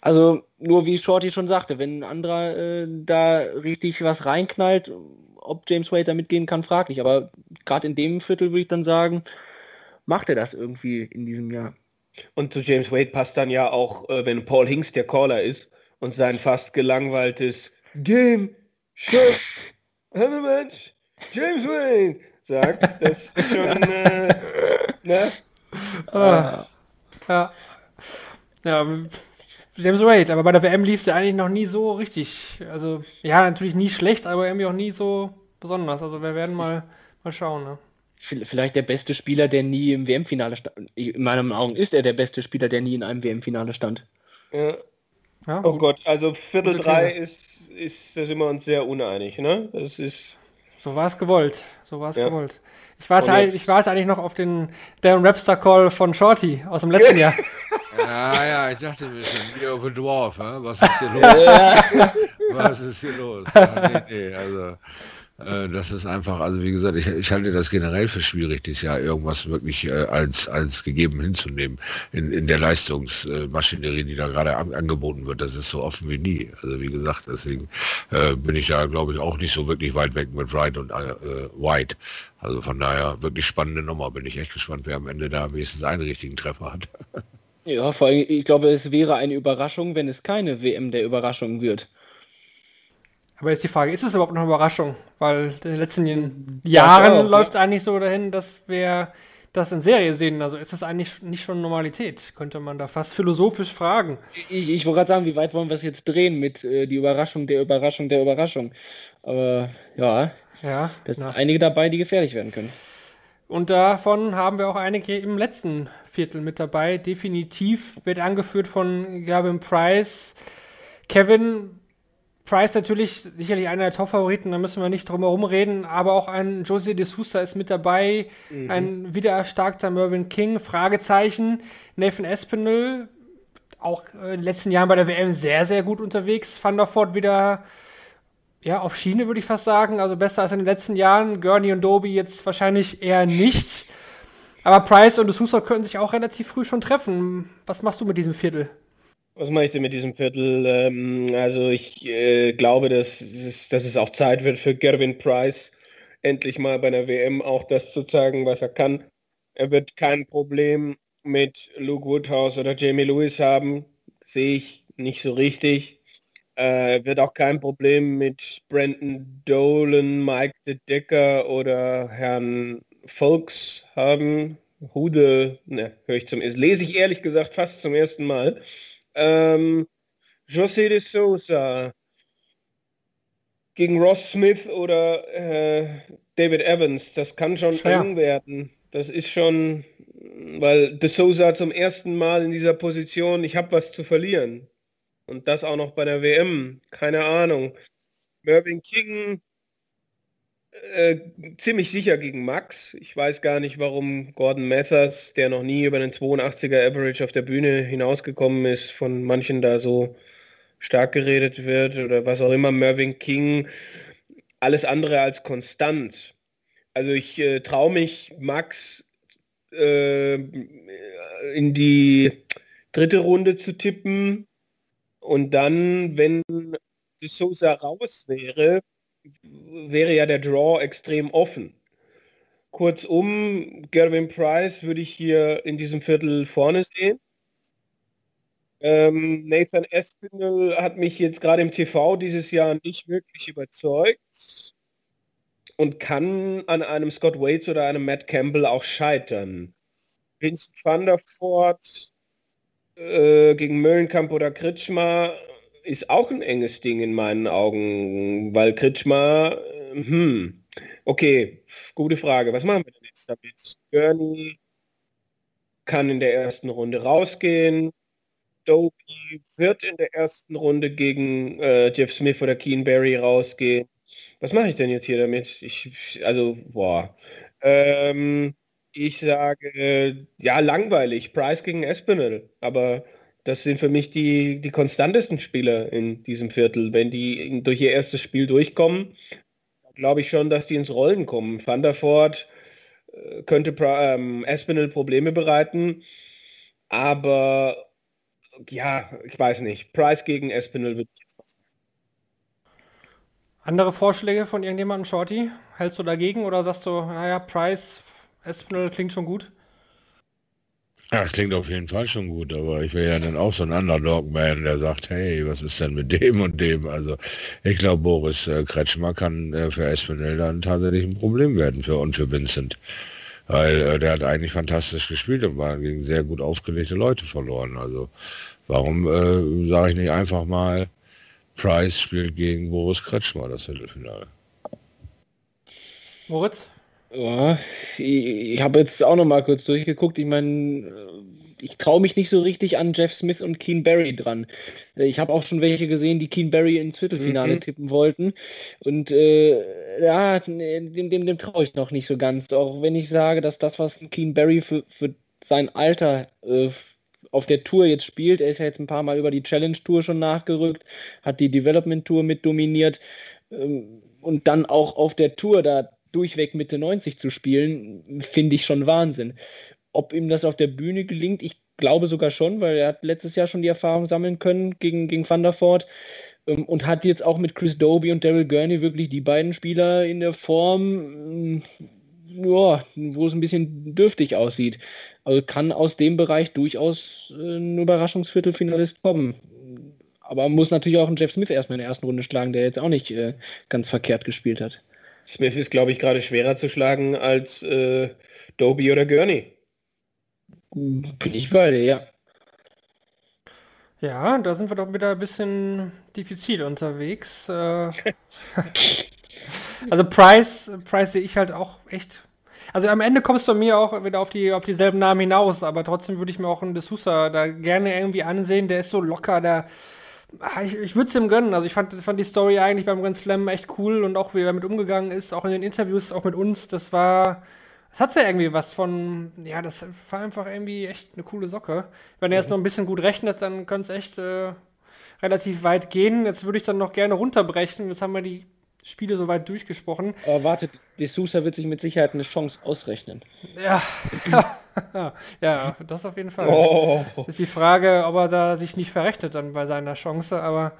Also nur wie Shorty schon sagte, wenn ein anderer äh, da richtig was reinknallt, ob James Wade da mitgehen kann, fraglich. Aber gerade in dem Viertel würde ich dann sagen, macht er das irgendwie in diesem Jahr.
Und zu James Wade passt dann ja auch, äh, wenn Paul Hinks der Caller ist und sein fast gelangweiltes Game, Chef, Hammermatch, James Wade sagt, das ist schon, äh, ne?
Ah, ja. Ja, James Wade, aber bei der WM lief es ja eigentlich noch nie so richtig. Also, ja, natürlich nie schlecht, aber irgendwie auch nie so besonders. Also, wir werden mal, mal schauen. Ne?
Vielleicht der beste Spieler, der nie im WM-Finale stand. In meinen Augen ist er der beste Spieler, der nie in einem WM-Finale stand.
Ja.
Ja,
Oh Gott, also Viertel
Gute
drei
These.
ist, ist, da sind wir uns sehr uneinig, ne? Das ist,
So war es gewollt. So war es
Ja.
gewollt. Ich warte, halt, ich warte eigentlich noch auf den Darren Webster Call von Shorty aus dem letzten Jahr. *laughs*
Ja, ja, ich dachte mir schon, Year of a Dwarf, was ist hier *laughs* los? was ist hier los? Ja, nee, nee, also äh, das ist einfach, also wie gesagt, ich, ich halte das generell für schwierig, dieses Jahr irgendwas wirklich äh, als, als gegeben hinzunehmen in, in der Leistungsmaschinerie, die da gerade an, angeboten wird. Das ist so offen wie nie. Also wie gesagt, deswegen äh, bin ich da, glaube ich, auch nicht so wirklich weit weg mit Wright und äh, White. Also von daher wirklich spannende Nummer. Bin ich echt gespannt, wer am Ende da wenigstens einen richtigen Treffer hat. *laughs*
Ja, vor allem, ich glaube, es wäre eine Überraschung, wenn es keine WM der Überraschung wird.
Aber jetzt die Frage, ist es überhaupt noch eine Überraschung? Weil in den letzten Jahren
ja.
läuft es eigentlich so dahin, dass wir das in Serie sehen. Also ist das eigentlich nicht schon Normalität? Könnte man da fast philosophisch fragen.
Ich, ich wollte gerade sagen, wie weit wollen wir es jetzt drehen mit äh, die Überraschung der Überraschung der Überraschung. Aber ja,
Ja,
da sind einige dabei, die gefährlich werden können.
Und davon haben wir auch einige im letzten Viertel mit dabei. Definitiv wird angeführt von Gavin Price. Kevin Price natürlich sicherlich einer der Top-Favoriten, da müssen wir nicht drum herum reden, aber auch ein Jose de Sousa ist mit dabei, ein wieder erstarkter Mervyn King, Fragezeichen, Nathan Espinel, auch in den letzten Jahren bei der WM sehr, sehr gut unterwegs, Van der Voort wieder ja, auf Schiene würde ich fast sagen. Also besser als in den letzten Jahren. Gurney und Doby jetzt wahrscheinlich eher nicht. Aber Price und D'Souza können sich auch relativ früh schon treffen. Was machst du mit diesem Viertel?
Was mache ich denn mit diesem Viertel? Ähm, also ich äh, glaube, dass dass es auch Zeit wird für Gervin Price, endlich mal bei der WM auch das zu zeigen, was er kann. Er wird kein Problem mit Luke Woodhouse oder Jamie Lewis haben, sehe ich nicht so richtig. Äh, wird auch kein Problem mit Brandon Dolan, Mike de Decker oder Herrn Folks haben. Hude, ne, höre ich zum lese ich ehrlich gesagt fast zum ersten Mal. Ähm, José de Sousa gegen Ross Smith oder äh, David Evans, das kann schon
Schwer.
eng werden. Das ist schon, weil de Sousa zum ersten Mal in dieser Position, ich habe was zu verlieren. Und das auch noch bei der WM, keine Ahnung. Mervyn King äh, ziemlich sicher gegen Max. Ich weiß gar nicht, warum Gordon Mathers, der noch nie über den 82er Average auf der Bühne hinausgekommen ist, von manchen da so stark geredet wird oder was auch immer. Mervyn King, alles andere als konstant. Also ich äh, traue mich, Max äh, in die dritte Runde zu tippen und dann, wenn De Sousa raus wäre, wäre ja der Draw extrem offen. Kurzum, Gervin Price würde ich hier in diesem Viertel vorne sehen. Ähm, Nathan Espinel hat mich jetzt gerade im TV dieses Jahr nicht wirklich überzeugt und kann an einem Scott Waits oder einem Matt Campbell auch scheitern. Vincent van der Voort äh, gegen Möllenkamp oder Kritschmer ist auch ein enges Ding in meinen Augen, weil Kritschmer, äh, hm, okay, gute Frage. Was machen wir denn jetzt damit? Gurney kann in der ersten Runde rausgehen. Doby wird in der ersten Runde gegen äh, Jeff Smith oder Keen Barry rausgehen. Was mache ich denn jetzt hier damit? Ich, also, boah. Ähm, ich sage, ja, langweilig. Price gegen Espinel. Aber das sind für mich die, die konstantesten Spieler in diesem Viertel. Wenn die durch ihr erstes Spiel durchkommen, glaube ich schon, dass die ins Rollen kommen. Van der Voort äh, könnte ähm, Espinel Probleme bereiten. Aber ja, ich weiß nicht. Price gegen Espinel wird.
Andere Vorschläge von irgendjemandem, Shorty? Hältst du dagegen oder sagst du, naja, Price, Espinel klingt schon gut?
Ja, das klingt auf jeden Fall schon gut, aber ich wäre ja dann auch so ein Underdog-Man, der sagt, hey, was ist denn mit *laughs* dem und dem? Also ich glaube, Boris äh, Kretschmer kann äh, für Espinel dann tatsächlich ein Problem werden für und für Vincent. Weil äh, der hat eigentlich fantastisch gespielt und war gegen sehr gut aufgelegte Leute verloren. Also warum äh, sage ich nicht einfach mal, Price spielt gegen Boris Kretschmer das Viertelfinale?
Moritz?
Ja, ich, ich habe jetzt auch noch mal kurz durchgeguckt. Ich meine, ich traue mich nicht so richtig an Jeff Smith und Keen Barry dran. Ich habe auch schon welche gesehen, die Keen Barry ins Viertelfinale mhm. tippen wollten. Und äh, ja, dem, dem, dem traue ich noch nicht so ganz. Auch wenn ich sage, dass das, was Keen Barry für, für sein Alter äh, auf der Tour jetzt spielt, er ist ja jetzt ein paar Mal über die Challenge Tour schon nachgerückt, hat die Development Tour mit dominiert ähm, und dann auch auf der Tour da durchweg Mitte 90 zu spielen, finde ich schon Wahnsinn. Ob ihm das auf der Bühne gelingt, ich glaube sogar schon, weil er hat letztes Jahr schon die Erfahrung sammeln können gegen, gegen Van der Voort ähm, und hat jetzt auch mit Chris Doby und Daryl Gurney wirklich die beiden Spieler in der Form, ja, wo es ein bisschen dürftig aussieht. Also kann aus dem Bereich durchaus äh, ein Überraschungsviertelfinalist kommen. Aber muss natürlich auch einen Jeff Smith erstmal in der ersten Runde schlagen, der jetzt auch nicht äh, ganz verkehrt gespielt hat.
Smith ist, glaube ich, gerade schwerer zu schlagen als äh, Doby oder Gurney.
Bin ich bei dir, ja.
Ja, da sind wir doch wieder ein bisschen diffizil unterwegs. Äh, *laughs* also Price, Price sehe ich halt auch echt. Also am Ende kommst du bei mir auch wieder auf die auf dieselben Namen hinaus, aber trotzdem würde ich mir auch einen D'Souza da gerne irgendwie ansehen. Der ist so locker, der ich, ich würde es ihm gönnen. Also ich fand, fand die Story eigentlich beim Grand Slam echt cool und auch wie er damit umgegangen ist, auch in den Interviews, auch mit uns, das war, das hat ja irgendwie was von, ja, das war einfach irgendwie echt eine coole Socke. Wenn er jetzt noch ein bisschen gut rechnet, dann könnte es echt äh, relativ weit gehen. Jetzt würde ich dann noch gerne runterbrechen. Jetzt haben wir die Spiele soweit durchgesprochen.
Aber wartet, De Sousa wird sich mit Sicherheit eine Chance ausrechnen.
Ja, *laughs* ja, das auf jeden Fall. Oh. Ist die Frage, ob er da sich nicht verrechnet dann bei seiner Chance, aber.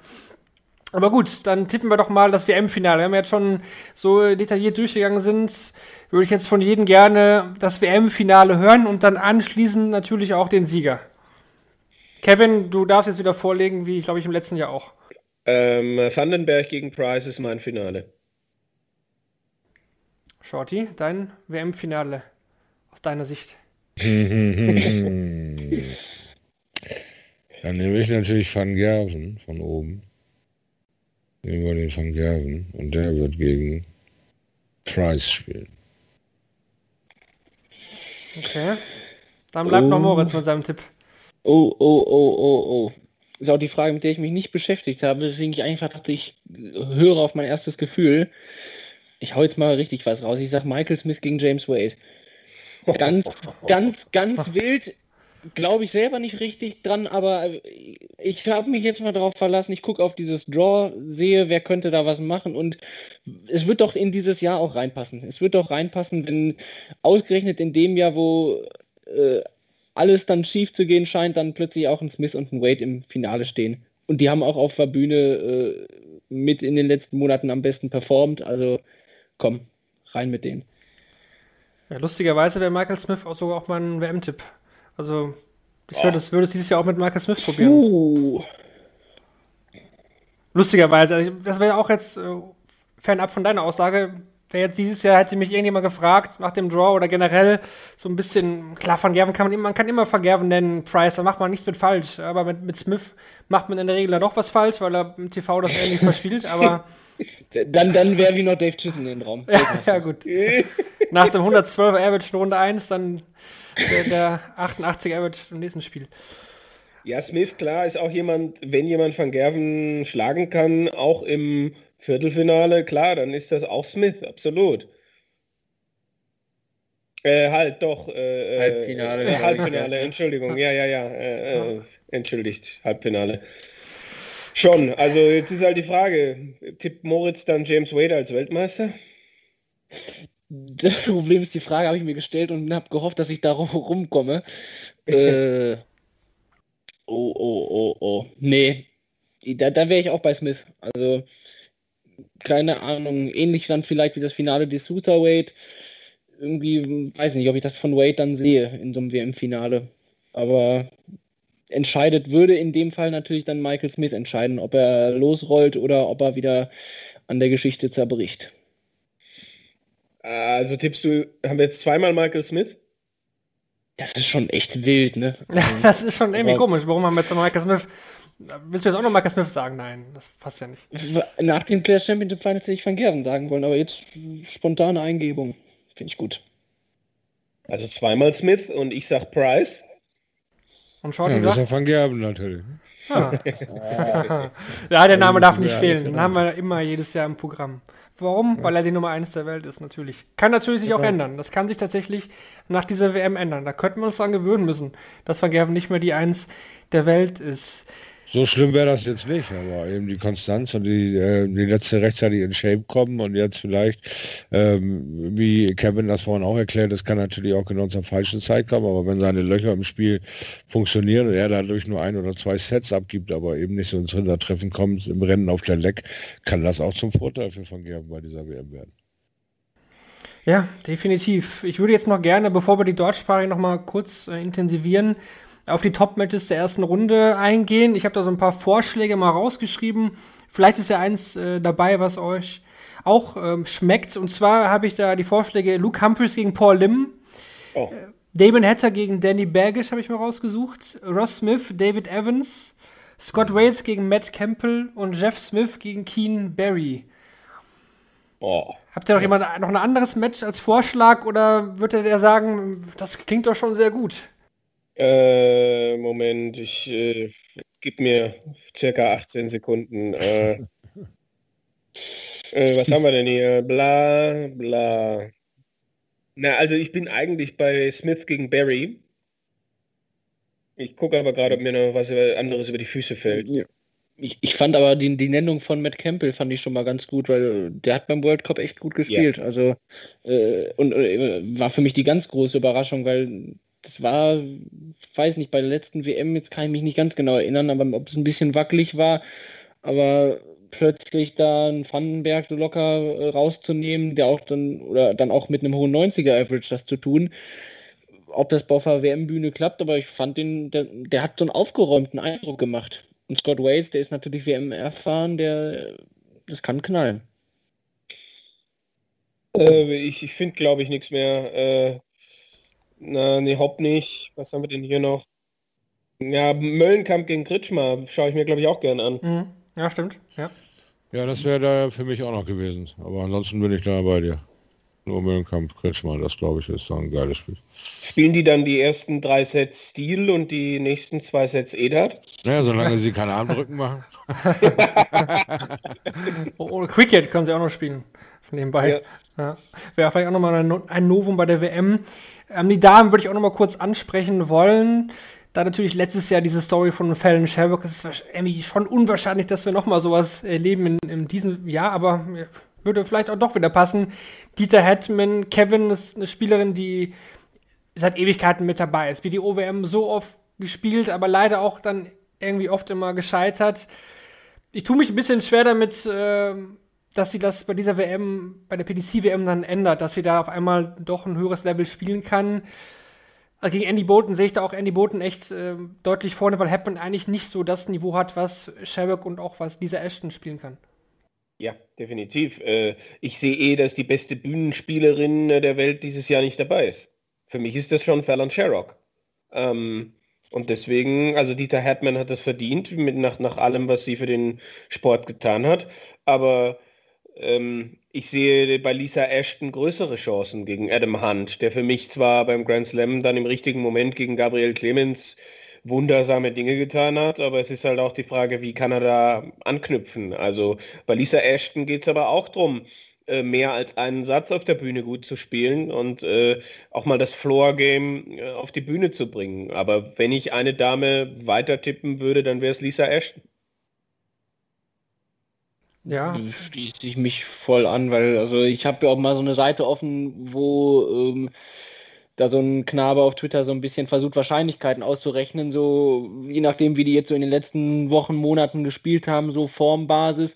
Aber gut, dann tippen wir doch mal das WM-Finale. Wenn wir jetzt schon so detailliert durchgegangen sind, würde ich jetzt von jedem gerne das WM-Finale hören und dann anschließend natürlich auch den Sieger. Kevin, du darfst jetzt wieder vorlegen, wie ich glaube ich im letzten Jahr auch.
Ähm, Vandenberg gegen Price ist mein Finale.
Shorty, dein WM-Finale aus deiner Sicht. *laughs*
Dann nehme ich natürlich Van Gerven von oben. Nehmen wir den Van Gerven und der wird gegen Price spielen.
Okay. Dann bleibt oh. noch Moritz mit seinem Tipp.
Oh, oh, oh, oh, oh ist auch die Frage, mit der ich mich nicht beschäftigt habe, deswegen ich einfach dachte, ich höre auf mein erstes Gefühl. Ich hau jetzt mal richtig was raus. Ich sag Michael Smith gegen James Wade. Ganz, *laughs* ganz, ganz wild. Glaube ich selber nicht richtig dran, aber ich habe mich jetzt mal darauf verlassen. Ich gucke auf dieses Draw, sehe, wer könnte da was machen und es wird doch in dieses Jahr auch reinpassen. Es wird doch reinpassen, wenn ausgerechnet in dem Jahr, wo äh, alles dann schief zu gehen scheint, dann plötzlich auch ein Smith und ein Wade im Finale stehen. Und die haben auch auf der Bühne äh, mit in den letzten Monaten am besten performt. Also komm, rein mit denen.
Ja, lustigerweise wäre Michael Smith auch sogar auch mal ein WM-Tipp. Also ich oh. würde es würde dieses Jahr auch mit Michael Smith probieren. Uh. Lustigerweise, also das wäre auch jetzt äh, fernab von deiner Aussage, Wäre jetzt dieses Jahr, hätte mich irgendjemand gefragt nach dem Draw oder generell so ein bisschen, klar, Van Gerven kann man, immer, man kann immer Van Gerven nennen, Price, da macht man nichts mit falsch, aber mit, mit Smith macht man in der Regel dann doch was falsch, weil er im TV das irgendwie *laughs* verspielt, aber.
Dann, dann wäre wie noch Dave Chisholm in den Raum.
ja, ja, gut. Nach dem 112er Average in Runde 1, dann der, der 88er Average im nächsten Spiel.
Ja, Smith, klar, ist auch jemand, wenn jemand Van Gerven schlagen kann, auch im Viertelfinale, klar, dann ist das auch Smith, absolut. Äh, halt, doch. Äh, äh
Halbfinale.
Äh, Halbfinale, Entschuldigung. Ja, ja, ja. Äh, äh, entschuldigt, Halbfinale. Schon, also jetzt ist halt die Frage, tippt Moritz dann James Wade als Weltmeister?
Das Problem ist, die Frage habe ich mir gestellt und habe gehofft, dass ich da rumkomme. *laughs* äh, oh, oh, oh, oh. Nee, da, da wäre ich auch bei Smith. Also, keine Ahnung, ähnlich dann vielleicht wie das Finale des Suter Wade. Irgendwie, weiß nicht, ob ich das von Wade dann sehe in so einem WM-Finale. Aber entscheidet, würde in dem Fall natürlich dann Michael Smith entscheiden, ob er losrollt oder ob er wieder an der Geschichte zerbricht.
Also tippst du, haben wir jetzt zweimal Michael Smith?
Das ist schon echt wild, ne?
Ja, *laughs* das ist schon irgendwie Aber komisch. Warum haben wir jetzt noch Michael Smith? Willst du jetzt auch noch Michael Smith sagen? Nein, das passt ja nicht.
Nach dem Players Championship Finals hätte ich Van Gerven sagen wollen, aber jetzt spontane Eingebung. Finde ich gut.
Also zweimal Smith und ich sag Price.
Und Shorty ja, sagt...
Van Gerben natürlich.
Ah. *laughs* ja, der Name darf nicht fehlen. Den haben wir immer jedes Jahr im Programm. Warum? Weil er die Nummer 1 der Welt ist, natürlich. Kann natürlich sich auch ändern. Das kann sich tatsächlich nach dieser WM ändern. Da könnten wir uns dran gewöhnen müssen, dass Van Gerven nicht mehr die 1 der Welt ist.
So schlimm wäre das jetzt nicht, aber eben die Konstanz und die, äh, die letzte rechtzeitig in Shape kommen und jetzt vielleicht, ähm, wie Kevin das vorhin auch erklärt, das kann natürlich auch genau zur falschen Zeit kommen, aber wenn seine Löcher im Spiel funktionieren und er dadurch nur ein oder zwei Sets abgibt, aber eben nicht so ins Hintertreffen kommt im Rennen auf der Leck, kann das auch zum Vorteil für Van Gerben bei dieser WM werden.
Ja, definitiv. Ich würde jetzt noch gerne, bevor wir die Deutschsprache noch mal kurz äh, intensivieren, auf die Top-Matches der ersten Runde eingehen. Ich habe da so ein paar Vorschläge mal rausgeschrieben. Vielleicht ist ja eins äh, dabei, was euch auch ähm, schmeckt. Und zwar habe ich da die Vorschläge Luke Humphries gegen Paul Lim. Oh. Äh, Damon Hatter gegen Danny Bergish habe ich mir rausgesucht. Ross Smith, David Evans. Scott Wales gegen Matt Campbell und Jeff Smith gegen Keen Barry. Oh. Habt ihr noch jemand noch ein anderes Match als Vorschlag oder würde der sagen, das klingt doch schon sehr gut?
Äh, Moment, ich äh, gib mir circa 18 Sekunden. Äh, äh, was haben wir denn hier? Bla, bla. Na, also ich bin eigentlich bei Smith gegen Barry. Ich gucke aber gerade, ob mir noch was anderes über die Füße fällt. Ja.
Ich, ich, fand aber die, die Nennung von Matt Campbell fand ich schon mal ganz gut, weil der hat beim World Cup echt gut gespielt. Ja. Also äh, und äh, war für mich die ganz große Überraschung, weil das war, weiß nicht, bei der letzten WM, jetzt kann ich mich nicht ganz genau erinnern, aber ob es ein bisschen wackelig war, aber plötzlich da einen Vandenberg so locker äh, rauszunehmen, der auch dann, oder dann auch mit einem hohen 90er Average das zu tun, ob das auf der WM-Bühne klappt, aber ich fand den, der, der, hat so einen aufgeräumten Eindruck gemacht. Und Scott Wales, der ist natürlich WM erfahren, der, das kann knallen.
Äh, ich ich finde, glaube ich, nichts mehr. Äh, na, nee, Hopp nicht. Was haben wir denn hier noch? Ja, Möllenkamp gegen Kritschmer schaue ich mir, glaube ich, auch gerne an.
Mhm. Ja, stimmt. Ja,
ja das wäre da für mich auch noch gewesen. Aber ansonsten bin ich da bei dir. Nur Möllenkamp, Kritschmer, das glaube ich ist ein geiles Spiel.
Spielen die dann die ersten drei Sets Stil und die nächsten zwei Sets Edert?
Ja, solange sie keine Armdrücken machen. *laughs*
oh, Cricket können sie auch noch spielen. Von nebenbei. Ja. Wäre vielleicht auch nochmal ein Novum bei der WM. Ähm, die Damen würde ich auch noch mal kurz ansprechen wollen. Da natürlich letztes Jahr diese Story von Fallon Sherbrooke, es ist irgendwie schon unwahrscheinlich, dass wir noch mal sowas erleben in, in diesem Jahr, aber würde vielleicht auch doch wieder passen. Dieter Hetman, Kevin ist eine Spielerin, die seit Ewigkeiten mit dabei ist. Wie die OWM so oft gespielt, aber leider auch dann irgendwie oft immer gescheitert. Ich tue mich ein bisschen schwer damit, äh, dass sie das bei dieser WM, bei der PDC-WM dann ändert, dass sie da auf einmal doch ein höheres Level spielen kann. Also gegen Andy Bolton sehe ich da auch Andy Bolton echt äh, deutlich vorne, weil Happen eigentlich nicht so das Niveau hat, was Sherrock und auch was Lisa Ashton spielen kann.
Ja, definitiv. Äh, ich sehe eh, dass die beste Bühnenspielerin der Welt dieses Jahr nicht dabei ist. Für mich ist das schon Fallon Sherrock. Ähm, und deswegen, also Dieter Hartmann hat das verdient, mit, nach, nach allem, was sie für den Sport getan hat. Aber ähm, ich sehe bei Lisa Ashton größere Chancen gegen Adam Hunt, der für mich zwar beim Grand Slam dann im richtigen Moment gegen Gabriel Clemens wundersame Dinge getan hat, aber es ist halt auch die Frage, wie kann er da anknüpfen. Also bei Lisa Ashton geht es aber auch darum, äh, mehr als einen Satz auf der Bühne gut zu spielen und äh, auch mal das Floor-Game äh, auf die Bühne zu bringen. Aber wenn ich eine Dame weiter tippen würde, dann wäre es Lisa Ashton.
Ja. Schließe ich mich voll an, weil also ich habe ja auch mal so eine Seite offen, wo ähm, da so ein Knabe auf Twitter so ein bisschen versucht, Wahrscheinlichkeiten auszurechnen, so je nachdem, wie die jetzt so in den letzten Wochen, Monaten gespielt haben, so Formbasis.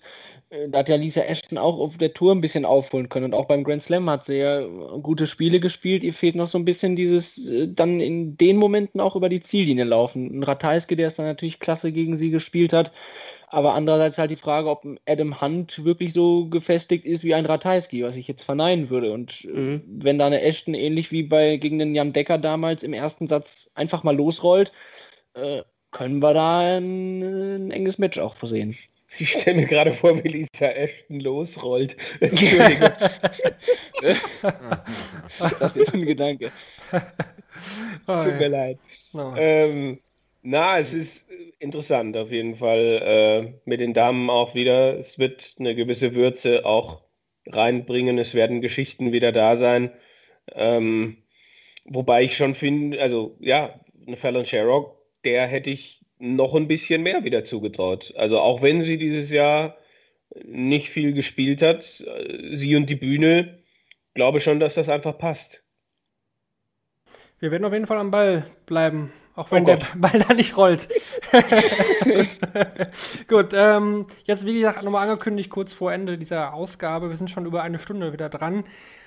Äh, da hat ja Lisa Ashton auch auf der Tour ein bisschen aufholen können und auch beim Grand Slam hat sie ja gute Spiele gespielt. Ihr fehlt noch so ein bisschen dieses äh, dann in den Momenten auch über die Ziellinie laufen. Ein Ratajski, der es dann natürlich klasse gegen sie gespielt hat, aber andererseits halt die Frage, ob Adam Hunt wirklich so gefestigt ist wie ein Ratajski, was ich jetzt verneinen würde. Und äh, mhm. wenn da eine Ashton ähnlich wie bei gegen den Jan Decker damals im ersten Satz einfach mal losrollt, äh, können wir da ein, ein, enges Match auch versehen.
Ich stelle mir gerade vor, wie Lisa Ashton losrollt. *laughs* Entschuldigung.
das ist ein Gedanke.
Tut mir leid. Oh. Ähm, na, es ist interessant auf jeden Fall. Äh, mit den Damen auch wieder. Es wird eine gewisse Würze auch reinbringen. Es werden Geschichten wieder da sein. Ähm, wobei ich schon finde, also ja, eine Fallon Sherrock, der hätte ich noch ein bisschen mehr wieder zugetraut. Also auch wenn sie dieses Jahr nicht viel gespielt hat, äh, sie und die Bühne, glaube schon, dass das einfach passt.
Wir werden auf jeden Fall am Ball bleiben auch wenn oh der *laughs* Ball da nicht rollt. Gut, *laughs* Gut ähm, jetzt wie gesagt nochmal angekündigt, kurz vor Ende dieser Ausgabe. Wir sind schon über eine Stunde wieder dran.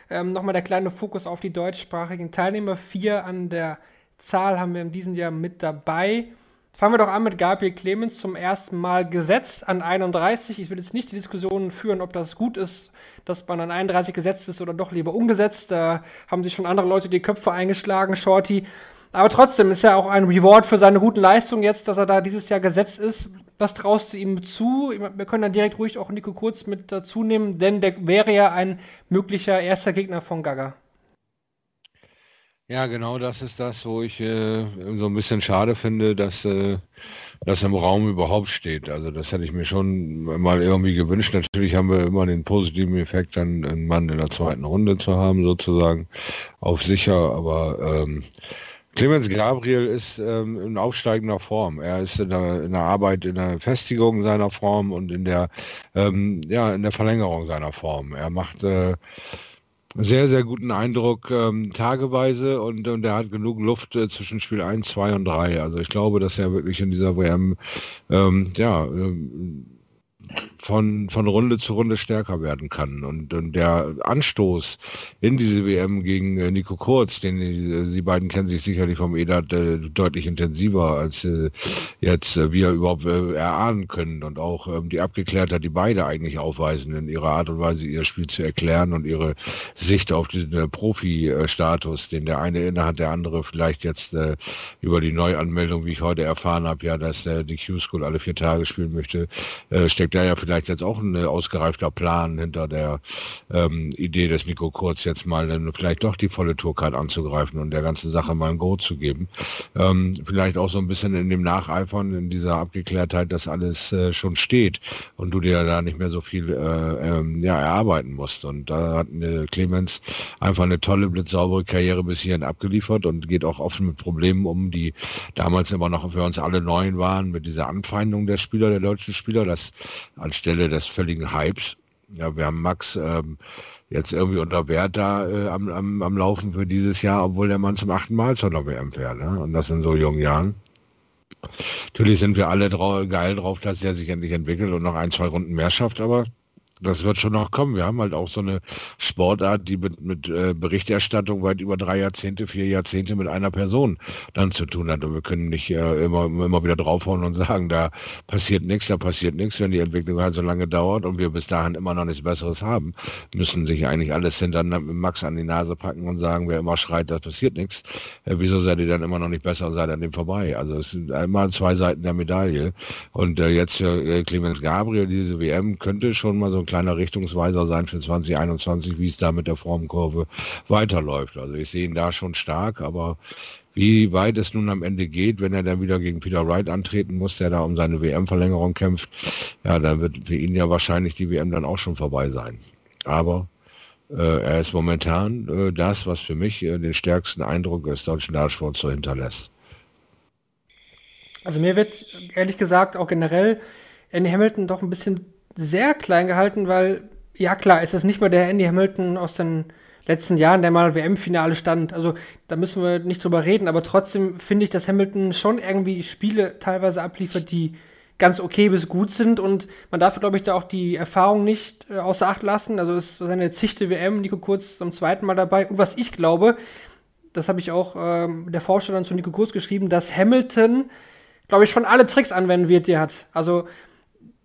Ähm, nochmal der kleine Fokus auf die deutschsprachigen Teilnehmer. Vier an der Zahl haben wir in diesem Jahr mit dabei. Fangen wir doch an mit Gabriel Clemens zum ersten Mal gesetzt an 31. Ich will jetzt nicht die Diskussion führen, ob das gut ist, dass man an 31 gesetzt ist oder doch lieber umgesetzt. Da haben sich schon andere Leute die Köpfe eingeschlagen, Shorty. Aber trotzdem ist ja auch ein Reward für seine guten Leistungen jetzt, dass er da dieses Jahr gesetzt ist. Was traust du ihm zu? Wir können dann direkt ruhig auch Nico Kurz mit dazu nehmen, denn der wäre ja ein möglicher erster Gegner von Gaga.
Ja, genau das ist das, wo ich äh, so ein bisschen schade finde, dass äh, das im Raum überhaupt steht. Also das hätte ich mir schon mal irgendwie gewünscht. Natürlich haben wir immer den positiven Effekt, dann einen Mann in der zweiten Runde zu haben, sozusagen, auf sicher, aber ähm, Clemens Gabriel ist ähm, in aufsteigender Form. Er ist in der, in der, Arbeit, in der Festigung seiner Form und in der, ähm, ja, in der Verlängerung seiner Form. Er macht äh, sehr, sehr guten Eindruck ähm, tageweise und, und er hat genug Luft äh, zwischen Spiel 1, 2 und 3. Also ich glaube, dass er wirklich in dieser WM ähm, ja, ähm, von, von Runde zu Runde stärker werden kann. Und, und der Anstoß in diese WM gegen äh, Nico Kurz, den äh, Sie beiden kennen sich sicherlich vom EDAT äh, deutlich intensiver, als äh, jetzt äh, wir überhaupt äh, erahnen können. Und auch ähm, die Abgeklärtheit, die beide eigentlich aufweisen, in ihrer Art und Weise ihr Spiel zu erklären und ihre Sicht auf den äh, Profi-Status, den der eine innehat, der andere vielleicht jetzt äh, über die Neuanmeldung, wie ich heute erfahren habe, ja, dass äh, die Q-School alle vier Tage spielen möchte, äh, steckt da ja vielleicht jetzt auch ein äh, ausgereifter Plan hinter der ähm, Idee des Nico Kurz, jetzt mal dann vielleicht doch die volle Tourcard anzugreifen und der ganzen Sache mal ein Go zu geben. Ähm, vielleicht auch so ein bisschen in dem Nacheifern, in dieser Abgeklärtheit, dass alles äh, schon steht und du dir da nicht mehr so viel äh, ähm, ja, erarbeiten musst. Und da hat eine Clemens einfach eine tolle, blitzsaubere Karriere bis hierhin abgeliefert und geht auch offen mit Problemen um, die damals immer noch für uns alle neuen waren, mit dieser Anfeindung der Spieler, der deutschen Spieler, das anstelle des völligen Hypes. Ja, wir haben Max ähm, jetzt irgendwie unter Wert da äh, am, am, am Laufen für dieses Jahr, obwohl der Mann zum achten Mal zur WM fährt. Ne? Und das in so jungen Jahren. Natürlich sind wir alle geil drauf, dass er sich endlich entwickelt und noch ein, zwei Runden mehr schafft, aber das wird schon noch kommen. Wir haben halt auch so eine Sportart, die mit, mit äh, Berichterstattung weit über drei Jahrzehnte, vier Jahrzehnte mit einer Person dann zu tun hat. Und wir können nicht äh, immer, immer wieder draufhauen und sagen, da passiert nichts, da passiert nichts, wenn die Entwicklung halt so lange dauert und wir bis dahin immer noch nichts Besseres haben, müssen sich eigentlich alles hinter Max an die Nase packen und sagen, wer immer schreit, da passiert nichts. Äh, wieso seid ihr dann immer noch nicht besser und seid an dem vorbei? Also es sind immer zwei Seiten der Medaille. Und äh, jetzt für äh, Clemens Gabriel, diese WM könnte schon mal so kleiner Richtungsweiser sein für 2021, wie es da mit der Formkurve weiterläuft. Also ich sehe ihn da schon stark, aber Wie weit es nun am Ende geht, wenn er dann wieder gegen Peter Wright antreten muss, der da um seine WM-Verlängerung kämpft, ja, da wird für ihn ja wahrscheinlich die WM dann auch schon vorbei sein. Aber äh, er ist momentan äh, das, was für mich äh, den stärksten Eindruck des deutschen Dartsports so hinterlässt.
Also mir wird ehrlich gesagt auch generell Andy Hamilton doch ein bisschen sehr klein gehalten, weil ja klar, ist das nicht mehr der Andy Hamilton aus den letzten Jahren, der mal WM-Finale stand. Also da müssen wir nicht drüber reden, aber trotzdem finde ich, dass Hamilton schon irgendwie Spiele teilweise abliefert, die ganz okay bis gut sind und man darf, glaube ich, da auch die Erfahrung nicht äh, außer Acht lassen. Also es ist seine zichte WM, Nico Kurz zum zweiten Mal dabei. Und was ich glaube, das habe ich auch ähm, der Vorstellung zu Nico Kurz geschrieben, dass Hamilton, glaube ich, schon alle Tricks anwenden wird, die er hat. Also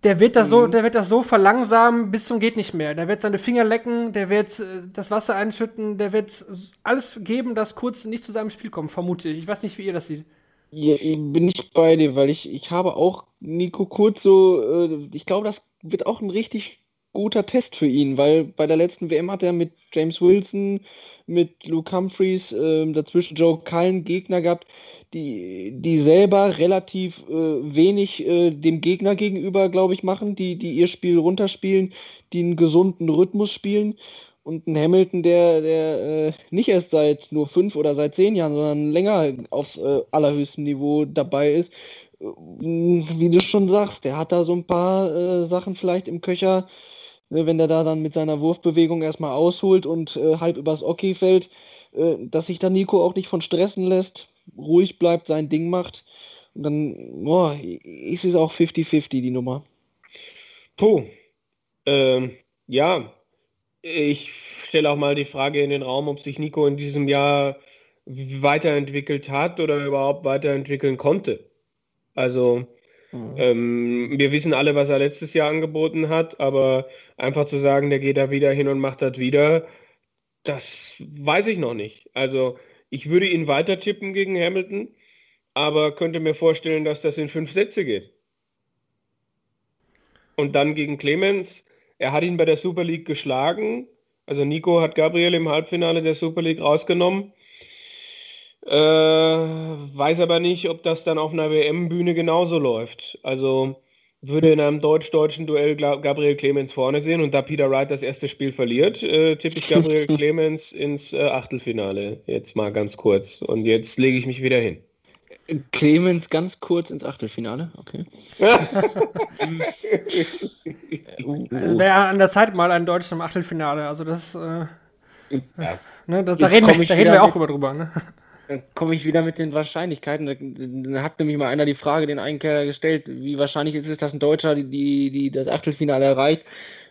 der wird das so, mhm. der wird das so verlangsamen bis zum geht nicht mehr. Der wird seine Finger lecken, der wird äh, das Wasser einschütten, der wird alles geben, dass Kurz nicht zu seinem Spiel kommt, vermute ich. Ich weiß nicht, wie ihr das seht.
Ja, bin ich bei dir, weil ich, ich habe auch Nico Kurz so, äh, ich glaube, das wird auch ein richtig guter Test für ihn, weil bei der letzten WM hat er mit James Wilson, mit Luke Humphreys, äh, dazwischen Joe Cullen Gegner gehabt, die, die selber relativ äh, wenig äh, dem Gegner gegenüber, glaube ich, machen, die, die ihr Spiel runterspielen, die einen gesunden Rhythmus spielen und ein Hamilton, der, der äh, nicht erst seit nur fünf oder seit zehn Jahren, sondern länger auf äh, allerhöchstem Niveau dabei ist. Äh, wie du schon sagst, der hat da so ein paar äh, Sachen vielleicht im Köcher, ne, wenn der da dann mit seiner Wurfbewegung erstmal ausholt und halb übers Okay fällt, dass sich da Nico auch nicht von stressen lässt, ruhig bleibt, sein Ding macht. Und dann, boah, ist es auch 50-50 die Nummer.
Puh. Ähm, ja, ich stelle auch mal die Frage in den Raum, ob sich Nico in diesem Jahr weiterentwickelt hat oder überhaupt weiterentwickeln konnte. Also mhm. ähm, wir wissen alle, was er letztes Jahr angeboten hat, aber einfach zu sagen, der geht da wieder hin und macht das wieder, das weiß ich noch nicht. Also ich würde ihn weiter tippen gegen Hamilton, aber könnte mir vorstellen, dass das in fünf Sätze geht. Und dann gegen Clemens, er hat ihn bei der Super League geschlagen. Also Nico hat Gabriel im Halbfinale der Super League rausgenommen. Äh, weiß aber nicht, ob das dann auf einer WM-Bühne genauso läuft. Also würde in einem deutsch-deutschen Duell Gabriel Clemens vorne sehen und da Peter Wright das erste Spiel verliert, äh, tippe ich Gabriel *laughs* Clemens ins äh, Achtelfinale. Jetzt mal ganz kurz. Und jetzt lege ich mich wieder hin.
Clemens ganz kurz ins Achtelfinale, okay. *laughs*
es wäre an der Zeit mal ein Deutsch im Achtelfinale, also das, äh, ja. ne, das da, reden wir, da reden wir, auch mit, drüber. Ne?
Dann komme ich wieder mit den Wahrscheinlichkeiten. Da, hat nämlich mal einer die Frage den Einkehr gestellt, wie wahrscheinlich ist es, dass ein Deutscher die, die, die das Achtelfinale erreicht.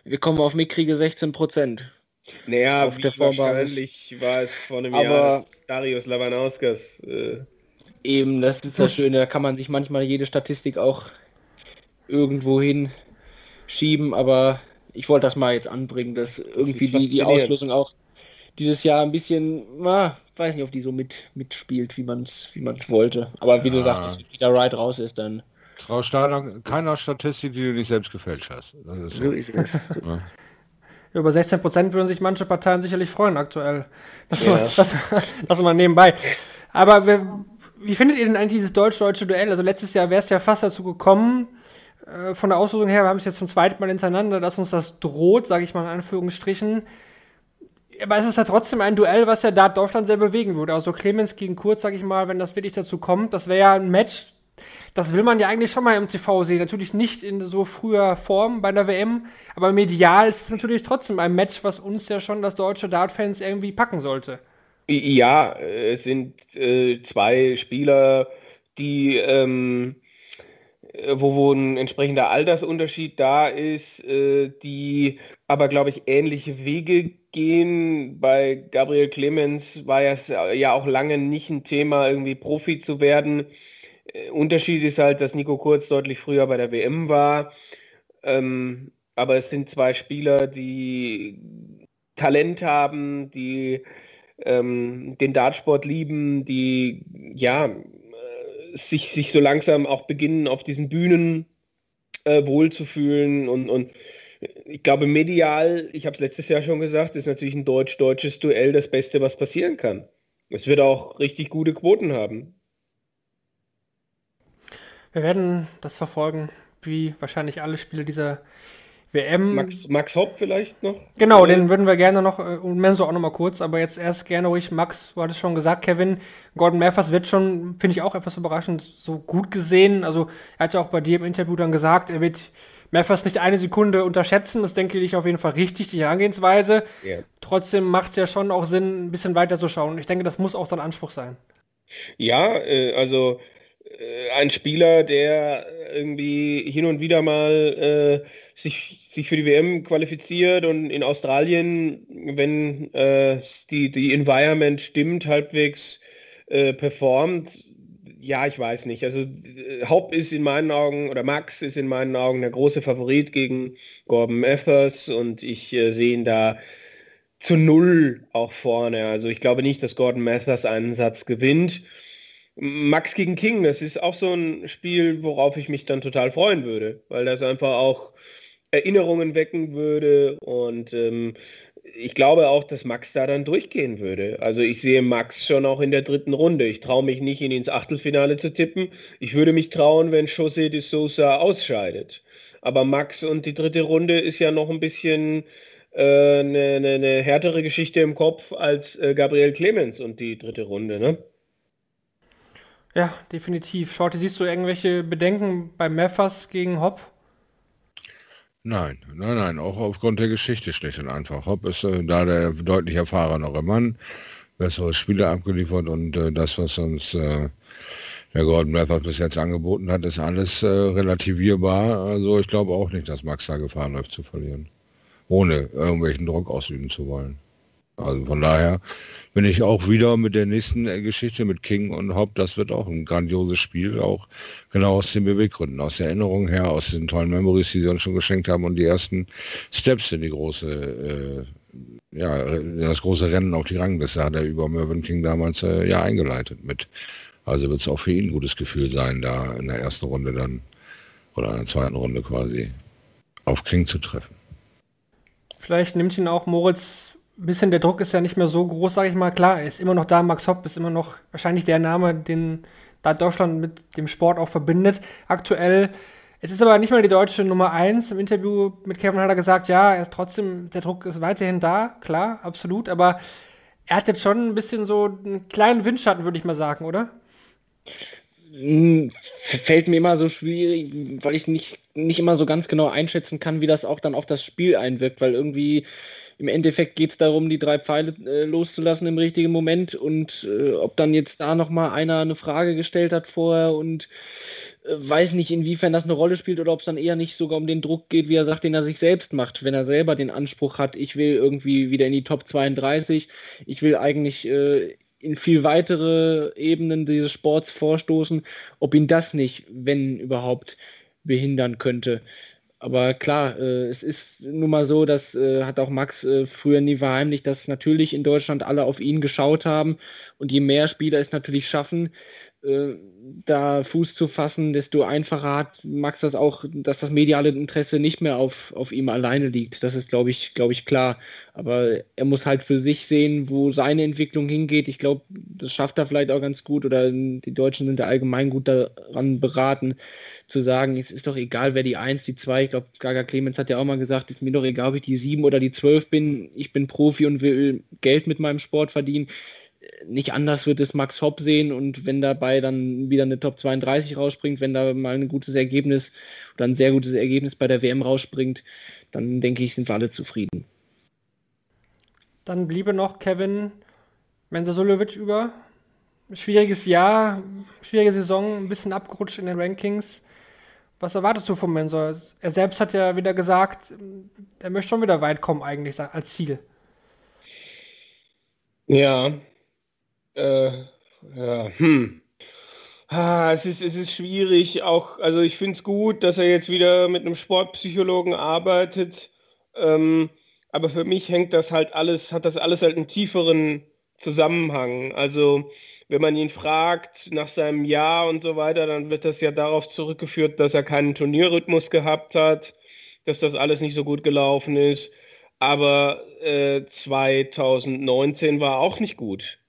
Wir kommen auf mickrige 16 Prozent.
Naja, auf der wahrscheinlich war es vor einem Aber Jahr Darius Lavanauskas äh,
Eben, das ist das *laughs* Schöne, da kann man sich manchmal jede Statistik auch irgendwo hin schieben, aber ich wollte das mal jetzt anbringen, dass irgendwie das die, die Auslösung auch dieses Jahr ein bisschen, na, weiß nicht, ob die so mit mitspielt, wie man es wie man's wollte. Aber wie ja. du sagst, wenn der Ride raus ist, dann.
Frau Steiner, keiner Statistik, die du nicht selbst gefälscht hast. Ist so ist es. *laughs*
Ja. Über 16 Prozent würden sich manche Parteien sicherlich freuen aktuell. Das, ja. *laughs* das, das mal nebenbei. Aber wir, wie findet ihr denn eigentlich dieses deutsch-deutsche Duell? Also letztes Jahr wäre es ja fast dazu gekommen, äh, von der Auslosung her, wir haben es jetzt zum zweiten Mal hintereinander, dass uns das droht, sage ich mal in Anführungsstrichen. Aber es ist ja trotzdem ein Duell, was ja da Deutschland sehr bewegen würde. Also Clemens gegen Kurz, sage ich mal, wenn das wirklich dazu kommt, das wäre ja ein Match, das will man ja eigentlich schon mal im TV sehen. Natürlich nicht in so früher Form bei der WM, aber medial ist es natürlich trotzdem ein Match, was uns ja schon das deutsche Dart-Fans irgendwie packen sollte.
Ja, es sind äh, zwei Spieler, die ähm, äh, wo, wo ein entsprechender Altersunterschied da ist, äh, die aber, glaube ich, ähnliche Wege gehen. Bei Gabriel Clemens war es ja auch lange nicht ein Thema, irgendwie Profi zu werden. Äh, Unterschied ist halt, dass Nico Kurz deutlich früher bei der WM war. Ähm, aber es sind zwei Spieler, die Talent haben, die ähm, den Dartsport lieben, die ja äh, sich, sich so langsam auch beginnen, auf diesen Bühnen äh, wohlzufühlen und, und ich glaube, medial, ich habe es letztes Jahr schon gesagt, ist natürlich ein deutsch-deutsches Duell das Beste, was passieren kann. Es wird auch richtig gute Quoten haben.
Wir werden das verfolgen, wie wahrscheinlich alle Spiele dieser WM.
Max, Max Hopp vielleicht noch?
Genau, den würden wir gerne noch, äh, und Menso auch noch mal kurz, aber jetzt erst gerne ruhig, Max, du hattest schon gesagt, Kevin, Gordon Mathers wird schon, finde ich auch etwas überraschend, so gut gesehen. Also er hat ja auch bei dir im Interview dann gesagt, er wird Mathers nicht eine Sekunde unterschätzen. Das denke ich auf jeden Fall richtig, die Herangehensweise.
Ja.
Trotzdem macht es ja schon auch Sinn, ein bisschen weiter zu schauen. Ich denke, das muss auch sein Anspruch sein.
Ja, äh, also äh, ein Spieler, der irgendwie hin und wieder mal äh, sich, sich für die WM qualifiziert und in Australien, wenn äh, die, die Environment stimmt, halbwegs äh, performt. Ja, ich weiß nicht. Also äh, Haupt ist in meinen Augen, oder Max ist in meinen Augen der große Favorit gegen Gordon Mathers und ich äh, sehe ihn da zu null auch vorne. Also ich glaube nicht, dass Gordon Mathers einen Satz gewinnt. Max gegen King, das ist auch so ein Spiel, worauf ich mich dann total freuen würde, weil das einfach auch Erinnerungen wecken würde und ähm, ich glaube auch, dass Max da dann durchgehen würde. Also ich sehe Max schon auch in der dritten Runde. Ich traue mich nicht, ihn ins Achtelfinale zu tippen. Ich würde mich trauen, wenn José de Sosa ausscheidet. Aber Max und die dritte Runde ist ja noch ein bisschen eine äh, ne, ne, ne härtere Geschichte im Kopf als äh, Gabriel Clemens und die dritte Runde, ne?
Ja, definitiv. Shorty, siehst du irgendwelche Bedenken bei Meffers gegen Hopp?
Nein, nein, nein, auch aufgrund der Geschichte schlicht und einfach. Hopp ist äh, da der deutlich erfahrenere Mann, bessere Spiele abgeliefert und äh, das, was uns äh, der Gordon Method bis jetzt angeboten hat, ist alles äh, relativierbar. Also ich glaube auch nicht, dass Max da Gefahr läuft zu verlieren, ohne irgendwelchen Druck ausüben zu wollen. Also von daher bin ich auch wieder mit der nächsten äh, Geschichte mit King und Hopp, das wird auch ein grandioses Spiel, auch genau aus den Beweggründen, aus der Erinnerung her, aus den tollen Memories, die sie uns schon geschenkt haben und die ersten Steps in die große, äh, ja, das große Rennen auf die Rangliste hat er über Mervyn King damals äh, ja eingeleitet mit. Also wird es auch für ihn ein gutes Gefühl sein, da in der ersten Runde dann oder in der zweiten Runde quasi auf King zu treffen.
Vielleicht nimmt ihn auch Moritz bisschen der Druck ist ja nicht mehr so groß, sage ich mal. Klar, er ist immer noch da. Max Hopp ist immer noch wahrscheinlich der Name, den da Deutschland mit dem Sport auch verbindet. Aktuell, es ist aber nicht mal die deutsche Nummer 1. Im Interview mit Kevin hat er gesagt, ja, er ist trotzdem, der Druck ist weiterhin da, klar, absolut. Aber er hat jetzt schon ein bisschen so einen kleinen Windschatten, würde ich mal sagen, oder?
Hm, fällt mir immer so schwierig, weil ich nicht, nicht immer so ganz genau einschätzen kann, wie das auch dann auf das Spiel einwirkt, weil irgendwie im Endeffekt geht es darum, die drei Pfeile äh, loszulassen im richtigen Moment und äh, ob dann jetzt da nochmal einer eine Frage gestellt hat vorher und äh, weiß nicht, inwiefern das eine Rolle spielt oder ob es dann eher nicht sogar um den Druck geht, wie er sagt, den er sich selbst macht, wenn er selber den Anspruch hat, ich will irgendwie wieder in die Top 32, ich will eigentlich äh, in viel weitere Ebenen dieses Sports vorstoßen, ob ihn das nicht, wenn überhaupt, behindern könnte. Aber klar, äh, es ist nun mal so, das äh, hat auch Max äh, früher nie verheimlicht, dass natürlich in Deutschland alle auf ihn geschaut haben. Und je mehr Spieler es natürlich schaffen, äh, da Fuß zu fassen, desto einfacher hat Max das auch, dass das mediale Interesse nicht mehr auf, auf ihm alleine liegt. Das ist, glaube ich, glaube ich, klar. Aber er muss halt für sich sehen, wo seine Entwicklung hingeht. Ich glaube, das schafft er vielleicht auch ganz gut oder die Deutschen sind da allgemein gut daran beraten, zu sagen, es ist doch egal, wer die 1, die 2, ich glaube, Gaga Clemens hat ja auch mal gesagt, es ist mir doch egal, ob ich die 7 oder die 12 bin, ich bin Profi und will Geld mit meinem Sport verdienen nicht anders wird es Max Hopp sehen und wenn dabei dann wieder eine Top 32 rausspringt, wenn da mal ein gutes Ergebnis oder ein sehr gutes Ergebnis bei der WM rausspringt, dann denke ich, sind wir alle zufrieden.
Dann bliebe noch Kevin Mensasulovic über. Schwieriges Jahr, schwierige Saison, ein bisschen abgerutscht in den Rankings. Was erwartest du von Mensor? Er selbst hat ja wieder gesagt, er möchte schon wieder weit kommen eigentlich als Ziel.
Ja, äh, ja, hm. Ah, es, ist, es ist schwierig, auch, also ich finde es gut, dass er jetzt wieder mit einem Sportpsychologen arbeitet, ähm, aber für mich hängt das halt alles, hat das alles halt einen tieferen Zusammenhang. Also wenn man ihn fragt nach seinem Jahr und so weiter, dann wird das ja darauf zurückgeführt, dass er keinen Turnierrhythmus gehabt hat, dass das alles nicht so gut gelaufen ist. Aber äh, 2019 war auch nicht gut.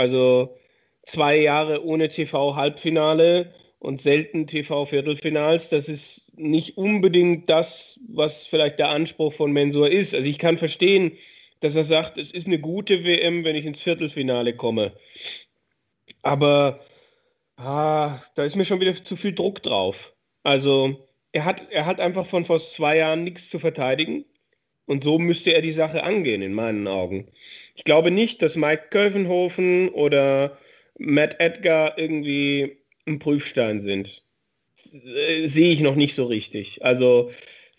Also zwei Jahre ohne TV-Halbfinale und selten TV-Viertelfinals, das ist nicht unbedingt das, was vielleicht der Anspruch von Mensur ist. Also ich kann verstehen, dass er sagt, es ist eine gute WM, wenn ich ins Viertelfinale komme. Aber ah, da ist mir schon wieder zu viel Druck drauf. Also er hat, er hat einfach von vor zwei Jahren nichts zu verteidigen. Und so müsste er die Sache angehen, in meinen Augen. Ich glaube nicht, dass Mike Kölvenhofen oder Matt Edgar irgendwie ein Prüfstein sind. Äh, sehe ich noch nicht so richtig. Also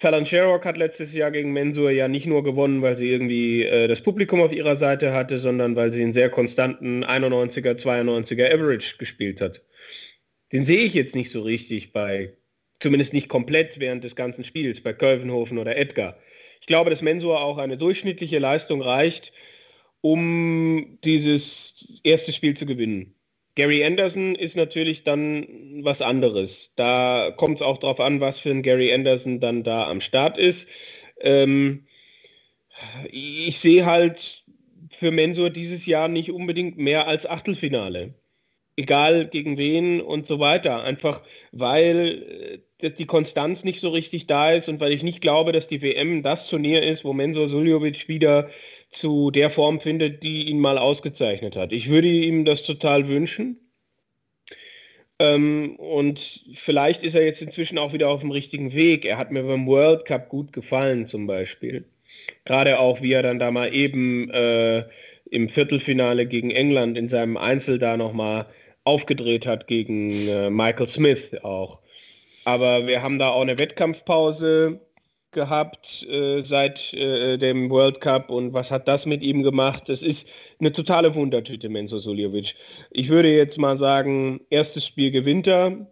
Fallon Sherrock hat letztes Jahr gegen Mensur ja nicht nur gewonnen, weil sie irgendwie äh, das Publikum auf ihrer Seite hatte, sondern weil sie einen sehr konstanten 91er, 92er Average gespielt hat. Den sehe ich jetzt nicht so richtig bei, zumindest nicht komplett während des ganzen Spiels, bei Kölvenhofen oder Edgar. Ich glaube, dass Mensur auch eine durchschnittliche Leistung reicht, um dieses erste Spiel zu gewinnen. Gary Anderson ist natürlich dann was anderes. Da kommt es auch darauf an, was für ein Gary Anderson dann da am Start ist. Ähm, ich sehe halt für Mensur dieses Jahr nicht unbedingt mehr als Achtelfinale. Egal gegen wen und so weiter. Einfach weil äh, die Konstanz nicht so richtig da ist und weil ich nicht glaube, dass die WM das Turnier ist, wo Mensur Suljovic wieder zu der Form findet, die ihn mal ausgezeichnet hat. Ich würde ihm das total wünschen. Ähm, und vielleicht ist er jetzt inzwischen auch wieder auf dem richtigen Weg. Er hat mir beim World Cup gut gefallen zum Beispiel. Gerade auch, wie er dann da mal eben äh, im Viertelfinale gegen England in seinem Einzel da nochmal aufgedreht hat gegen äh, Michael Smith auch. Aber wir haben da auch eine Wettkampfpause gehabt äh, seit äh, dem World Cup und was hat das mit ihm gemacht? Das ist eine totale Wundertüte, Menzo Suljovic. Ich würde jetzt mal sagen, erstes Spiel gewinnt er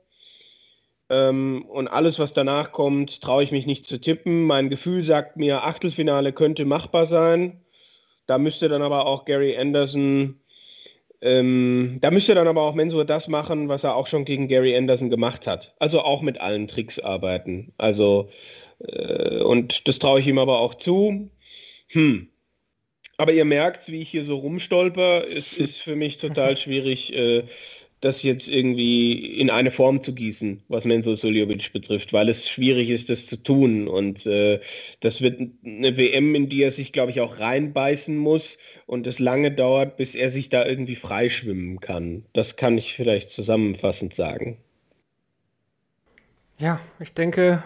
ähm, und alles, was danach kommt, traue ich mich nicht zu tippen. Mein Gefühl sagt mir, Achtelfinale könnte machbar sein. Da müsste dann aber auch Gary Anderson, ähm, da müsste dann aber auch Mensur das machen, was er auch schon gegen Gary Anderson gemacht hat. Also auch mit allen Tricks arbeiten. Also und das traue ich ihm aber auch zu. Hm. Aber ihr merkt, wie ich hier so rumstolper. Es *laughs* ist für mich total schwierig, äh, das jetzt irgendwie in eine Form zu gießen, was Menzo Suljovic betrifft, weil es schwierig ist, das zu tun. Und äh, das wird eine WM, in die er sich, glaube ich, auch reinbeißen muss und es lange dauert, bis er sich da irgendwie freischwimmen kann. Das kann ich vielleicht zusammenfassend sagen.
Ja, ich denke,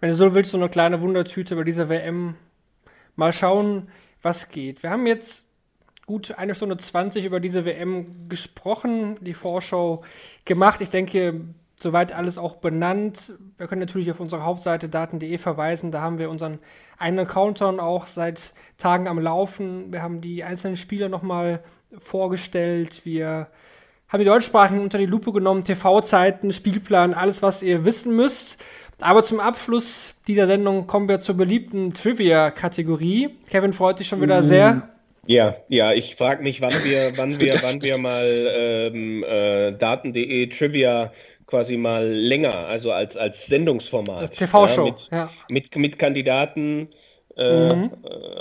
wenn du so willst, so eine kleine Wundertüte bei dieser WM. Mal schauen, was geht. Wir haben jetzt gut eine Stunde 20 über diese WM gesprochen, die Vorschau gemacht. Ich denke, soweit alles auch benannt. Wir können natürlich auf unsere Hauptseite daten.de verweisen. Da haben wir unseren einen Countdown auch seit Tagen am Laufen. Wir haben die einzelnen Spieler nochmal vorgestellt. Wir haben die Deutschsprachigen unter die Lupe genommen, TV-Zeiten, Spielplan, alles, was ihr wissen müsst. Aber zum Abschluss dieser Sendung kommen wir zur beliebten Trivia-Kategorie. Kevin freut sich schon wieder sehr.
Ja, ja, ich frage mich, wann wir, wann wir, *laughs* wann wir mal ähm, äh, Daten.de Trivia quasi mal länger, also als, als Sendungsformat. Als
TV-Show,
ja, mit, ja. mit, mit Kandidaten äh, mhm.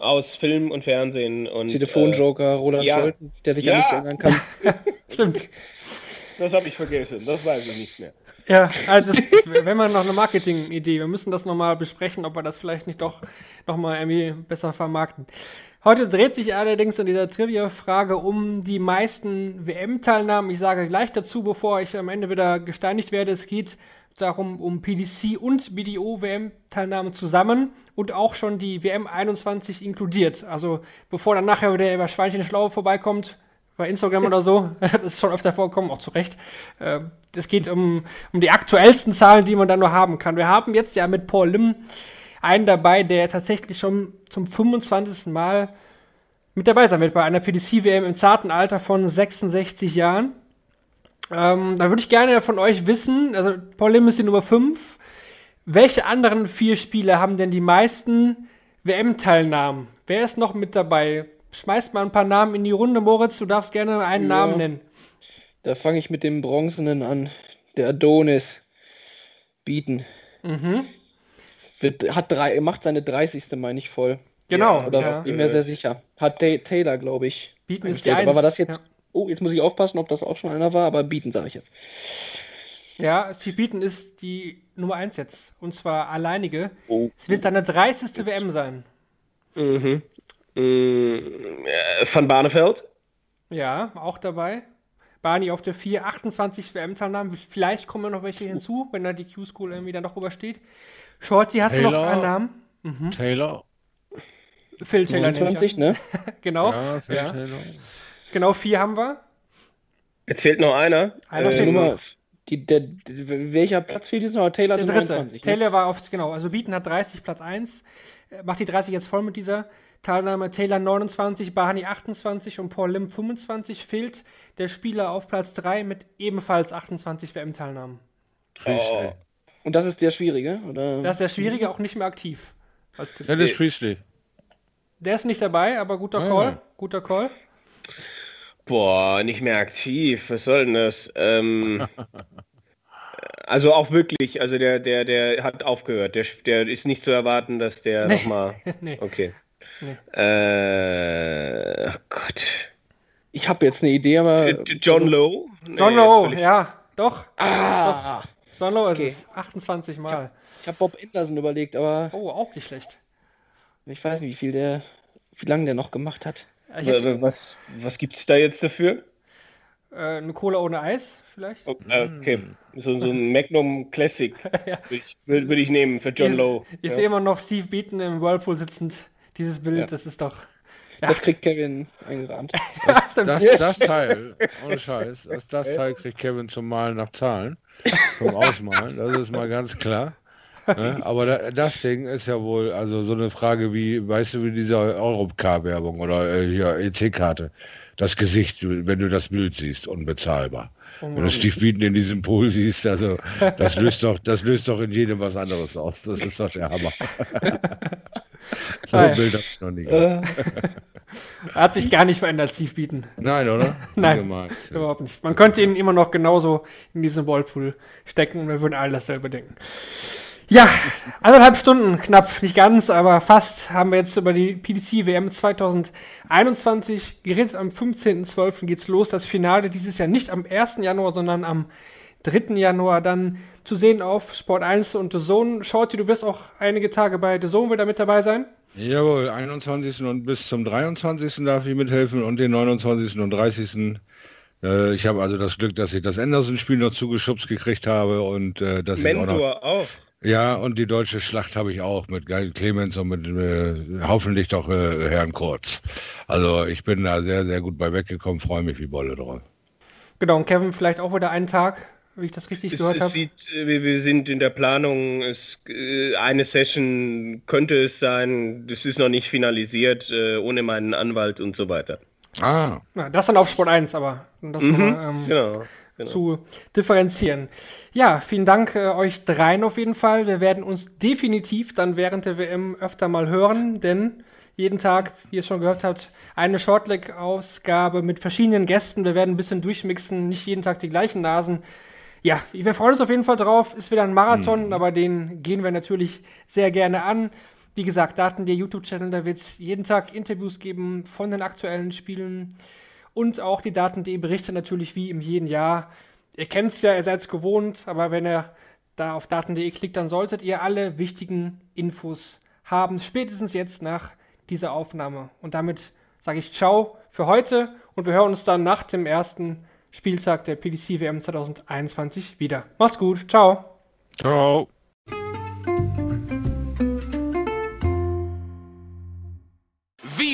aus Film und Fernsehen und
Telefonjoker, äh, Roland ja. Scholten, der sich ja, ja nicht erinnern kann. *laughs*
Stimmt.
Das habe ich vergessen, das weiß ich nicht mehr.
Ja, also das, *laughs* wenn man noch eine Marketing-Idee, wir müssen das nochmal besprechen, ob wir das vielleicht nicht doch nochmal irgendwie besser vermarkten. Heute dreht sich allerdings in dieser Trivia-Frage um die meisten WM-Teilnahmen. Ich sage gleich dazu, bevor ich am Ende wieder gesteinigt werde, es geht darum, um PDC und BDO-WM-Teilnahmen zusammen und auch schon die WM 21 inkludiert. Also bevor dann nachher wieder über Schweinchen Schlau vorbeikommt, bei Instagram oder so. *laughs* Das ist schon öfter vorgekommen, auch zu Recht. Ähm, es geht um, um die aktuellsten Zahlen, die man dann nur haben kann. Wir haben jetzt ja mit Paul Lim einen dabei, der tatsächlich schon zum 25. Mal mit dabei sein wird bei einer PDC-WM im zarten Alter von 66 Jahren. Ähm, da würde ich gerne von euch wissen, also Paul Lim ist die Nummer 5. Welche anderen vier Spieler haben denn die meisten WM-Teilnahmen? Wer ist noch mit dabei? Schmeißt mal ein paar Namen in die Runde. Moritz, du darfst gerne einen ja, Namen nennen.
Da fange ich mit dem Bronzenen an. Der Adonis. Bieten. Mhm. Wird, hat drei, macht seine 30. meine ich voll.
Genau.
Ja, oder ja. bin mir sehr sicher. Hat Taylor, glaube ich.
Bieten ist die. Eins.
Aber war das jetzt...
Ja.
Oh, jetzt muss ich aufpassen, ob das auch schon einer war, aber bieten sage ich jetzt.
Ja, Steve Beaton ist die Nummer 1 jetzt. Und zwar alleinige.
Oh.
Es wird seine 30. WM sein.
Mhm. Äh, Van Barneveld?
Ja, auch dabei. Barney auf der 4, 28 WM-Teilnahmen. Vielleicht kommen noch welche hinzu, wenn da die Q-School irgendwie dann noch rübersteht. Shorty, hast du noch
Taylor.
einen Namen?
Taylor.
Phil Taylor nehme ich
29,
an.
ne? *laughs*
Genau.
Ja, Phil
Ja.
Taylor.
Genau, vier haben wir.
Jetzt fehlt noch einer.
Einer
Äh,
fehlt
Nummer, die, der, welcher Platz fehlt jetzt noch? Taylor
Der dritte.
29. Ne?
Taylor war auf, genau, also Beaton hat 30, Platz 1. Äh, Macht die 30 jetzt voll mit dieser Teilnahme. Taylor 29, Barney 28 und Paul Lim 25. Fehlt der Spieler auf Platz 3 mit ebenfalls 28 WM-Teilnahmen.
Oh.
Und das ist der Schwierige? Oder?
Das ist der Schwierige, auch nicht mehr aktiv. Als Tipp.
Dennis Priestley.
Der ist nicht dabei, aber guter
Ah.
Call. Guter Call.
Boah, nicht mehr aktiv. Was soll denn das? Ähm, also auch wirklich, also der, der, der hat aufgehört. Der, der ist nicht zu erwarten, dass der
Nee.
nochmal. *laughs*
Nee.
Okay.
Nee.
Äh, oh Gott.
Ich habe jetzt eine Idee, aber...
Äh, John Lowe?
John
Nee,
Lowe,
völlig-
ja, doch.
Ah,
John Lowe
Okay.
ist es. 28 Mal.
ich habe Bob Anderson überlegt, aber
Oh, auch nicht schlecht.
ich weiß nicht, wie viel der... Wie lange der noch gemacht hat.
Äh, Was, was gibt's da jetzt dafür?
äh, eine Cola ohne Eis, vielleicht?
Oh, Okay, so, so ein Magnum Classic *laughs* würde ich, würd, würd ich nehmen für John
ich
Lowe.
ich
Ja.
sehe immer noch Steve Beaton im Whirlpool sitzend. Dieses Bild, das ist doch. *laughs* Ja.
Das kriegt Kevin eingerahmt.
Stimmt.
Das, das Teil, ohne Scheiß, das, das Teil kriegt Kevin zum Malen nach Zahlen, zum *laughs* Ausmalen, das ist mal ganz klar. Ne? Aber da, das Ding ist ja wohl, also so eine Frage wie, weißt du, wie diese Europcar-Werbung oder äh, hier EC-Karte, das Gesicht, wenn du das Bild siehst, unbezahlbar. Wenn du Steve Beaton in diesem Pool siehst, also das löst doch, das löst doch in jedem was anderes aus. Das ist doch der Hammer. *laughs* so
Nein.
ein Bild hab ich noch nie gehabt. *laughs*
Hat sich gar nicht verändert, Steve Beaton.
Nein, oder? *laughs*
Nein.
Ungemalt.
Überhaupt nicht. Man könnte ihn immer noch genauso in diesen Whirlpool stecken und wir würden alle dasselbe denken. Ja, anderthalb Stunden knapp, nicht ganz, aber fast haben wir jetzt über die PDC WM 2021 geredet. Am 15.12. geht's los. Das Finale dieses Jahr nicht am 1. Januar, sondern am 3. Januar dann zu sehen auf Sport 1 und The Zone. Shorty, du wirst auch einige Tage bei The Zone wieder mit dabei sein.
Jawohl, 21. und bis zum 23. darf ich mithelfen und den 29. und 30. Äh, ich habe also das Glück, dass ich das Anderson-Spiel noch zugeschubst gekriegt habe und äh, dass ich auch noch,
Mensur auch.
ja und die deutsche Schlacht habe ich auch mit Clemens und mit äh, hoffentlich doch äh, Herrn Kurz. Also ich bin da sehr sehr gut bei weggekommen, freue mich wie Bolle drauf.
Genau, und Kevin vielleicht auch wieder einen Tag, wie ich das richtig
Es,
gehört habe.
äh, wir, wir sind in der Planung, es, äh, eine Session könnte es sein, das ist noch nicht finalisiert, äh, ohne meinen Anwalt und so weiter.
Ah,
Ja, das dann auf Sport 1, aber um das nochmal ähm,
Genau. genau.
zu differenzieren. Ja, vielen Dank äh, euch dreien auf jeden Fall. Wir werden uns definitiv dann während der WM öfter mal hören, denn jeden Tag, wie ihr es schon gehört habt, eine Shortleg-Ausgabe mit verschiedenen Gästen. Wir werden ein bisschen durchmixen, nicht jeden Tag die gleichen Nasen. Ja, wir freuen uns auf jeden Fall drauf. Ist wieder ein Marathon, aber den gehen wir natürlich sehr gerne an. Wie gesagt, Daten der YouTube-Channel, da wird es jeden Tag Interviews geben von den aktuellen Spielen und auch die Daten.de Berichte natürlich wie im jeden Jahr. Ihr kennt es ja, ihr seid es gewohnt, aber wenn ihr da auf daten.de klickt, dann solltet ihr alle wichtigen Infos haben, spätestens jetzt nach dieser Aufnahme. Und damit sage ich Ciao für heute und wir hören uns dann nach dem ersten Spieltag der PDC WM 2021 wieder. Macht's gut, ciao.
ciao.